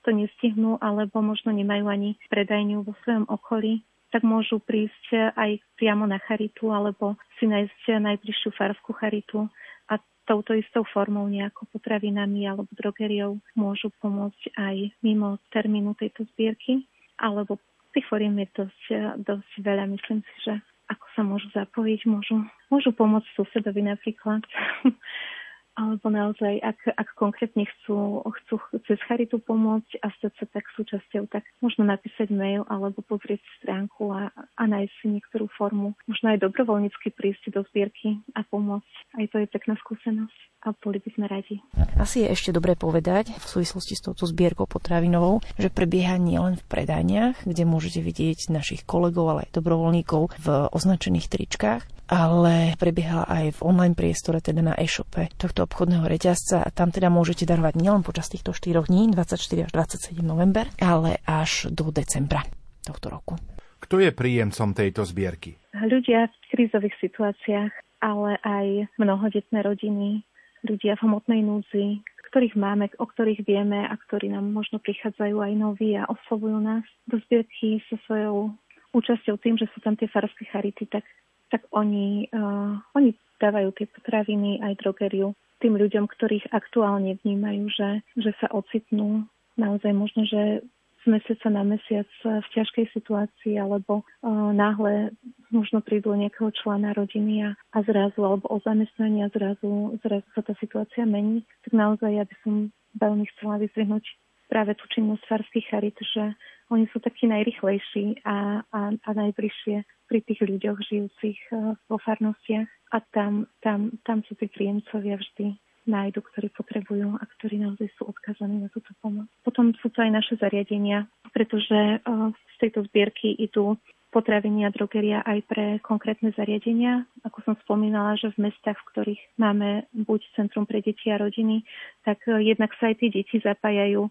to nestihnú, alebo možno nemajú ani predajňu vo svojom okolí, tak môžu prísť aj priamo na charitu alebo si nájsť najbližšiu farskú charitu a touto istou formou nejako potravinami alebo drogeriou môžu pomôcť aj mimo termínu tejto zbierky, alebo tých foriem je dosť, dosť veľa. Myslím si, že ako sa môžu zapojiť, môžu, môžu pomôcť susedovi napríklad. [LAUGHS] alebo naozaj, ak, ak konkrétne chcú, chcú cez charitu pomôcť a stať sa tak súčasťou, tak možno napísať mail alebo pozrieť stránku a, a nájsť si niektorú formu. Možno aj dobrovoľnícky prísť do zbierky a pomôcť. Aj to je pekná skúsenosť a boli by sme radi. Asi je ešte dobré povedať v súvislosti s touto zbierkou potravinovou, že prebieha nielen v predajniach, kde môžete vidieť našich kolegov, ale aj dobrovoľníkov v označených tričkách, ale prebieha aj v online priestore, teda na e-shope tohto obchodného reťazca a tam teda môžete darovať nielen počas týchto 4 dní, 24 až 27 november, ale až do decembra tohto roku. Kto je príjemcom tejto zbierky? Ľudia v krízových situáciách, ale aj mnohodetné rodiny, ľudia v hmotnej núdzi, ktorých máme, o ktorých vieme a ktorí nám možno prichádzajú aj noví a oslovujú nás do zbierky so svojou účasťou tým, že sú tam tie farské charity, tak, tak oni, uh, oni dávajú tie potraviny aj drogeriu tým ľuďom, ktorých aktuálne vnímajú, že, že sa ocitnú naozaj možno, že mesiaca na mesiac v ťažkej situácii alebo uh, náhle možno prídu nejakého člena rodiny a, a zrazu alebo o zamestnanie a zrazu, zrazu sa tá situácia mení, tak naozaj ja by som veľmi chcela vyzvihnúť práve tú činnosť farských charit, že oni sú takí najrychlejší a, a, a najbližšie pri tých ľuďoch žijúcich uh, vo farnostiach a tam, tam, tam sú tí príjemcovia vždy nájdu, ktorí potrebujú a ktorí naozaj sú odkazaní na túto pomoc. Potom sú to aj naše zariadenia, pretože z tejto zbierky idú potraviny a drogeria aj pre konkrétne zariadenia. Ako som spomínala, že v mestách, v ktorých máme buď Centrum pre deti a rodiny, tak jednak sa aj tie deti zapájajú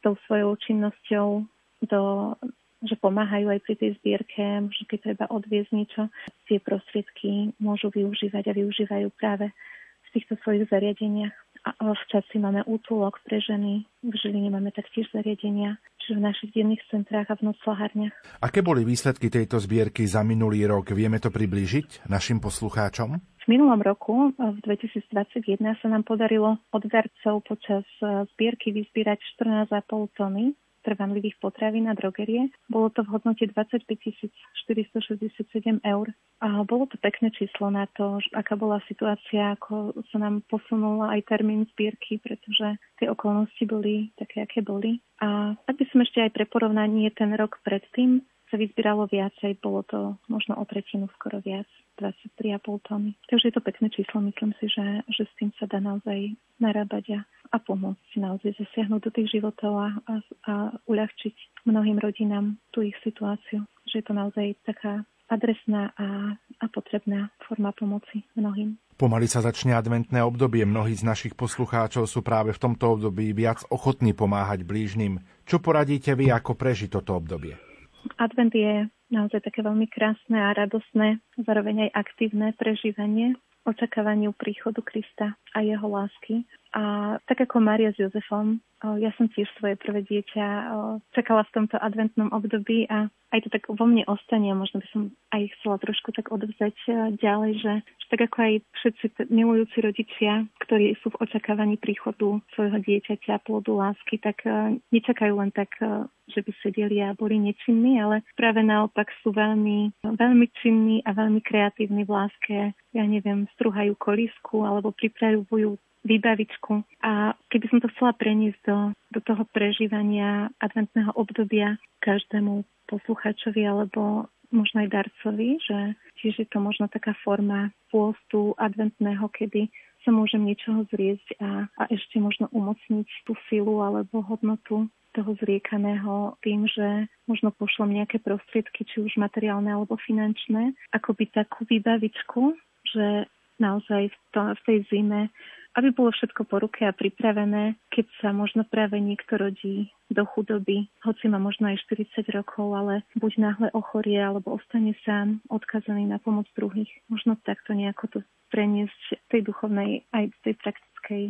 tou svojou činnosťou do že pomáhajú aj pri tej zbierke, možno keď treba odviezť niečo, tie prostriedky môžu využívať a využívajú práve týchto svojich zariadeniach. A v časti máme útulok pre ženy, v Žiline máme taktiež zariadenia, v našich denných centrách a v noclahárniach. Aké boli výsledky tejto zbierky za minulý rok? Vieme to priblížiť našim poslucháčom? V minulom roku, v 2021, sa nám podarilo od darcov počas zbierky vyzbierať 14,5 tony trvanlivých potravín a drogerie. Bolo to v hodnote 25 467 eur. A bolo to pekné číslo na to, aká bola situácia, ako sa nám posunula aj termín zbierky, pretože tie okolnosti boli také, aké boli. A ak by som ešte aj pre porovnanie ten rok predtým sa vyzbieralo viacej, bolo to možno o tretinu skoro viac. 23,5 tony. Takže je to pekné číslo, myslím si, že, že s tým sa dá naozaj narábať a, a pomôcť naozaj zasiahnuť do tých životov a, a, a uľahčiť mnohým rodinám tú ich situáciu. Že je to naozaj taká adresná a, a potrebná forma pomoci mnohým. Pomaly sa začne adventné obdobie. Mnohí z našich poslucháčov sú práve v tomto období viac ochotní pomáhať blížnym. Čo poradíte vy, ako prežiť toto obdobie? Advent je naozaj také veľmi krásne a radosné, zároveň aj aktívne prežívanie očakávaniu príchodu Krista a jeho lásky. A tak ako Maria s Jozefom, ja som tiež svoje prvé dieťa čakala v tomto adventnom období a aj to tak vo mne ostane a možno by som aj chcela trošku tak odvzať ďalej, že, že tak ako aj všetci milujúci rodičia, ktorí sú v očakávaní príchodu svojho dieťaťa, plodu lásky, tak nečakajú len tak že by sedeli a boli nečinní, ale práve naopak sú veľmi, veľmi činní a veľmi kreatívni v láske. Ja neviem, struhajú kolisku alebo pripravujú výbavičku. A keby som to chcela preniesť do, do toho prežívania adventného obdobia každému posluchačovi alebo možno aj darcovi, že tiež je to možno taká forma pôstu adventného, kedy sa môžem niečoho zriesť a, a ešte možno umocniť tú silu alebo hodnotu toho zriekaného tým, že možno pošlom nejaké prostriedky, či už materiálne alebo finančné, ako by takú výbavičku, že naozaj v, to, v tej zime, aby bolo všetko po ruke a pripravené, keď sa možno práve niekto rodí do chudoby, hoci má možno aj 40 rokov, ale buď náhle ochorie, alebo ostane sám, odkazaný na pomoc druhých. Možno takto nejako to preniesť tej duchovnej aj tej praktickej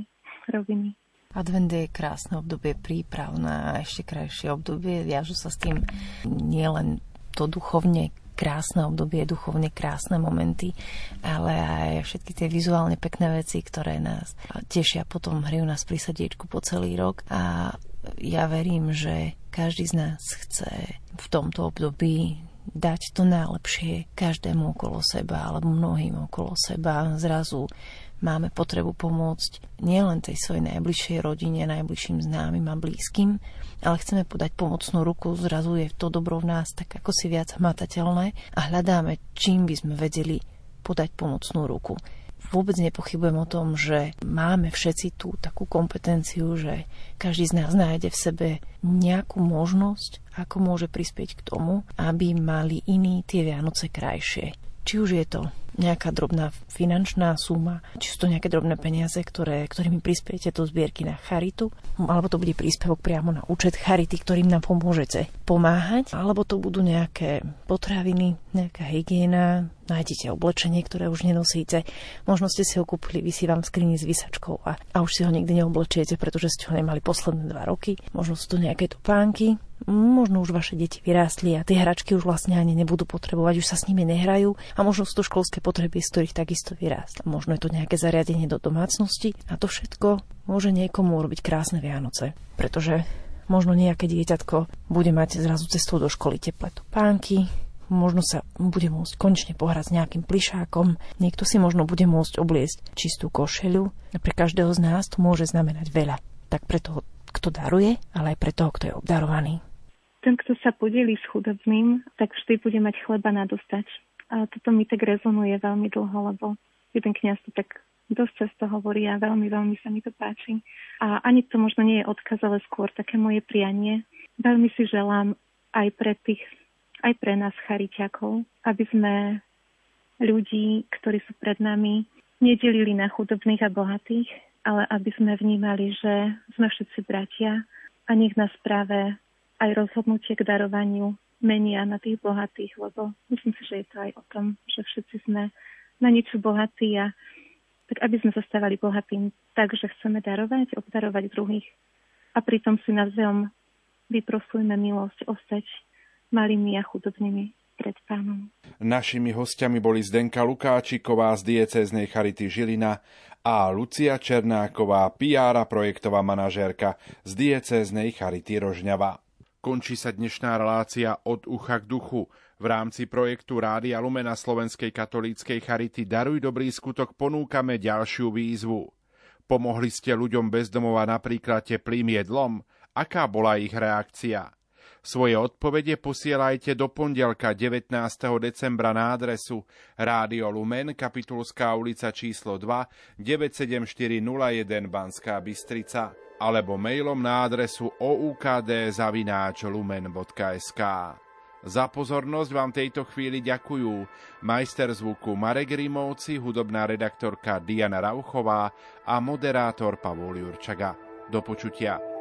roviny. Advent je krásne obdobie príprav na ešte krajšie obdobie. Viažu sa s tým nielen to duchovne krásne obdobie, duchovne krásne momenty, ale aj všetky tie vizuálne pekné veci, ktoré nás tešia potom, hrajú nás pri srdiečku po celý rok a ja verím, že každý z nás chce v tomto období dať to najlepšie každému okolo seba alebo mnohým okolo seba. Zrazu máme potrebu pomôcť nielen tej svojej najbližšej rodine, najbližším známym a blízkym, ale chceme podať pomocnú ruku, zrazu je to dobro v nás tak ako si viac hmatateľné a hľadáme, čím by sme vedeli podať pomocnú ruku. Vôbec nepochybujem o tom, že máme všetci tú takú kompetenciu, že každý z nás nájde v sebe nejakú možnosť, ako môže prispieť k tomu, aby mali iní tie Vianoce krajšie. Či už je to nejaká drobná finančná suma, či sú to nejaké drobné peniaze, ktoré, ktorými prispiejete do zbierky na charitu, alebo to bude príspevok priamo na účet charity, ktorým nám pomôžete pomáhať, alebo to budú nejaké potraviny, nejaká hygiena, nájdete oblečenie, ktoré už nenosíte. Možno ste si ho kúpili, vy si vám skrini s vysačkou a, a už si ho nikdy neoblečiete, pretože ste ho nemali posledné dva roky. Možno sú to nejaké topánky, možno už vaše deti vyrástli a tie hračky už vlastne ani nebudú potrebovať, už sa s nimi nehrajú a možno sú to školské potreby, z ktorých takisto vyrástli. Možno je to nejaké zariadenie do domácnosti a to všetko môže niekomu urobiť krásne Vianoce, pretože možno nejaké dieťatko bude mať zrazu cestou do školy teplé topánky, možno sa bude môcť konečne pohrať s nejakým plišákom, niekto si možno bude môcť obliecť čistú košeľu a pre každého z nás to môže znamenať veľa. Tak preto kto daruje, ale aj pre toho, kto je obdarovaný. Ten, kto sa podeli s chudobným, tak vždy bude mať chleba na dostať. A toto mi tak rezonuje veľmi dlho, lebo jeden kniaz to tak dosť často hovorí a veľmi, veľmi sa mi to páči. A ani to možno nie je odkaz, ale skôr také moje prianie. Veľmi si želám aj pre tých, aj pre nás chariťakov, aby sme ľudí, ktorí sú pred nami, nedelili na chudobných a bohatých, ale aby sme vnímali, že sme všetci bratia a nech nás práve aj rozhodnutie k darovaniu menia na tých bohatých, lebo myslím si, že je to aj o tom, že všetci sme na niečo bohatí a tak aby sme zostávali bohatým tak, že chceme darovať, obdarovať druhých a pritom si navzájom vyprosujme milosť ostať malými a chudobnými pred pánom. Našimi hostiami boli Zdenka Lukáčiková z diecéznej Charity Žilina a Lucia Černáková, PR a projektová manažérka z diecéznej Charity Rožňava. Končí sa dnešná relácia od ucha k duchu. V rámci projektu Rádia Lumena Slovenskej katolíckej Charity Daruj dobrý skutok ponúkame ďalšiu výzvu. Pomohli ste ľuďom bezdomova napríklad teplým jedlom? Aká bola ich reakcia? Svoje odpovede posielajte do pondelka 19. decembra na adresu Rádio Lumen, Kapitulská ulica číslo 2, 97401 Banská Bystrica alebo mailom na adresu oukd.lumen.sk. Za pozornosť vám tejto chvíli ďakujú majster zvuku Marek Rimovci, hudobná redaktorka Diana Rauchová a moderátor Pavol Jurčaga. Do počutia.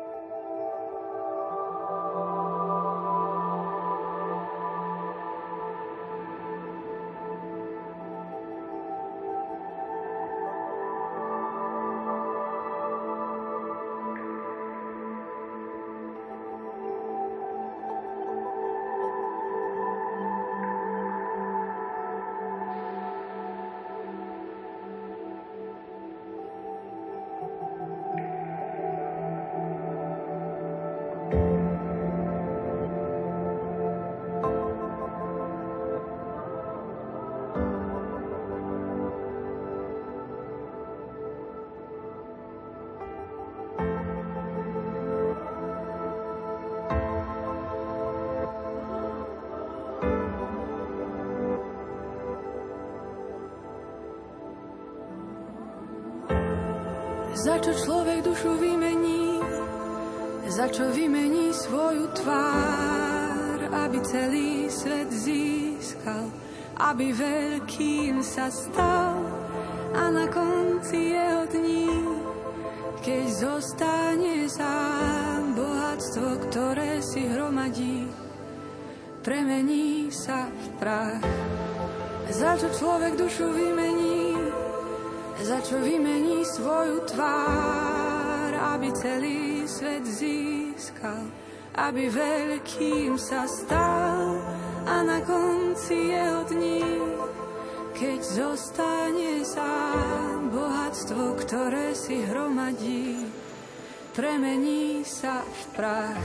Premení sa v prach.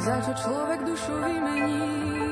Za čo človek dušu vymení,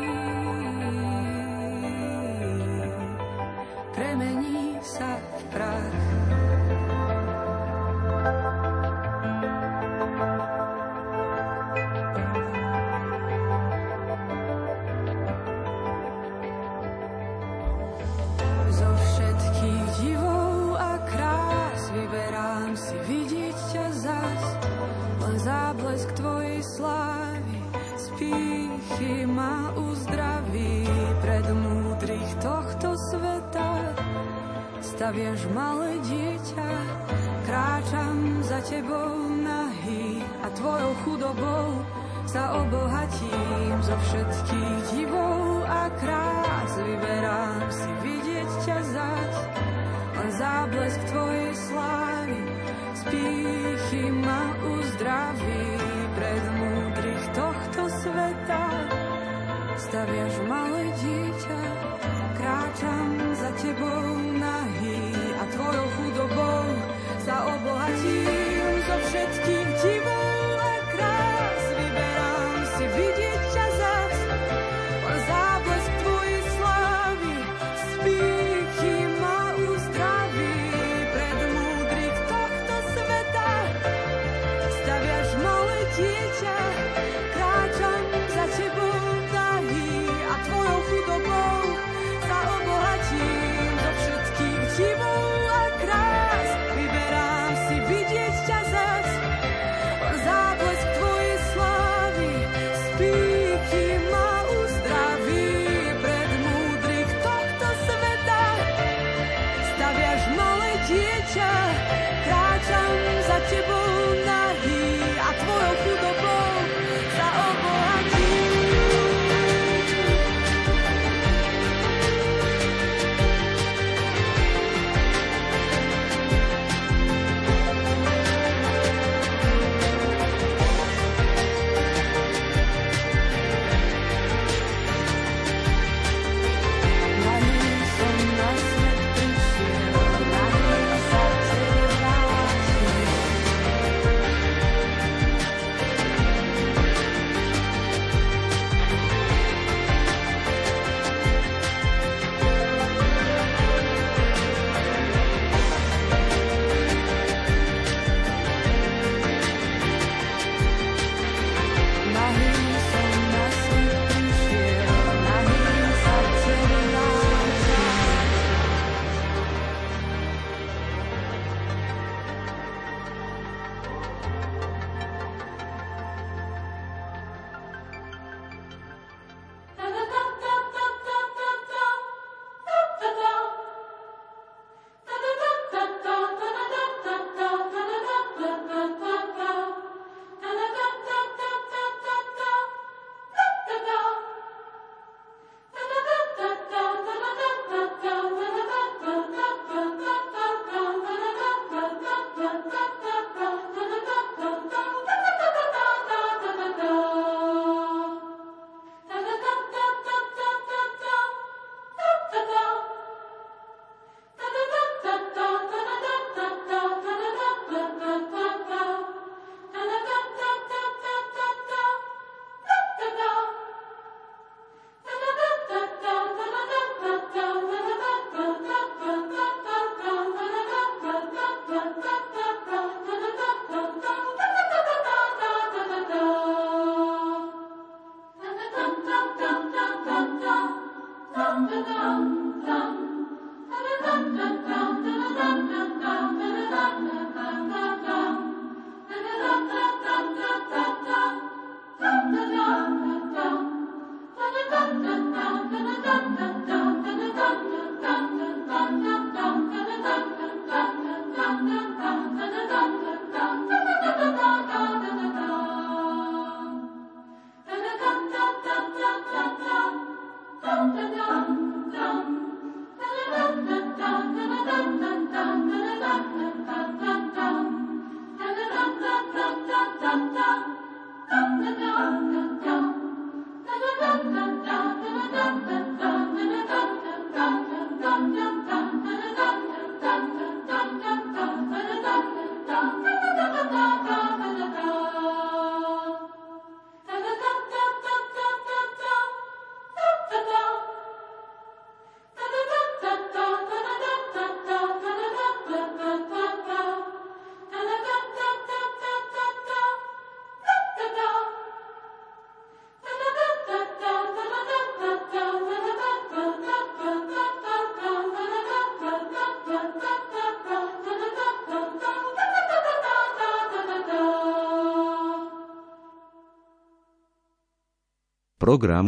Program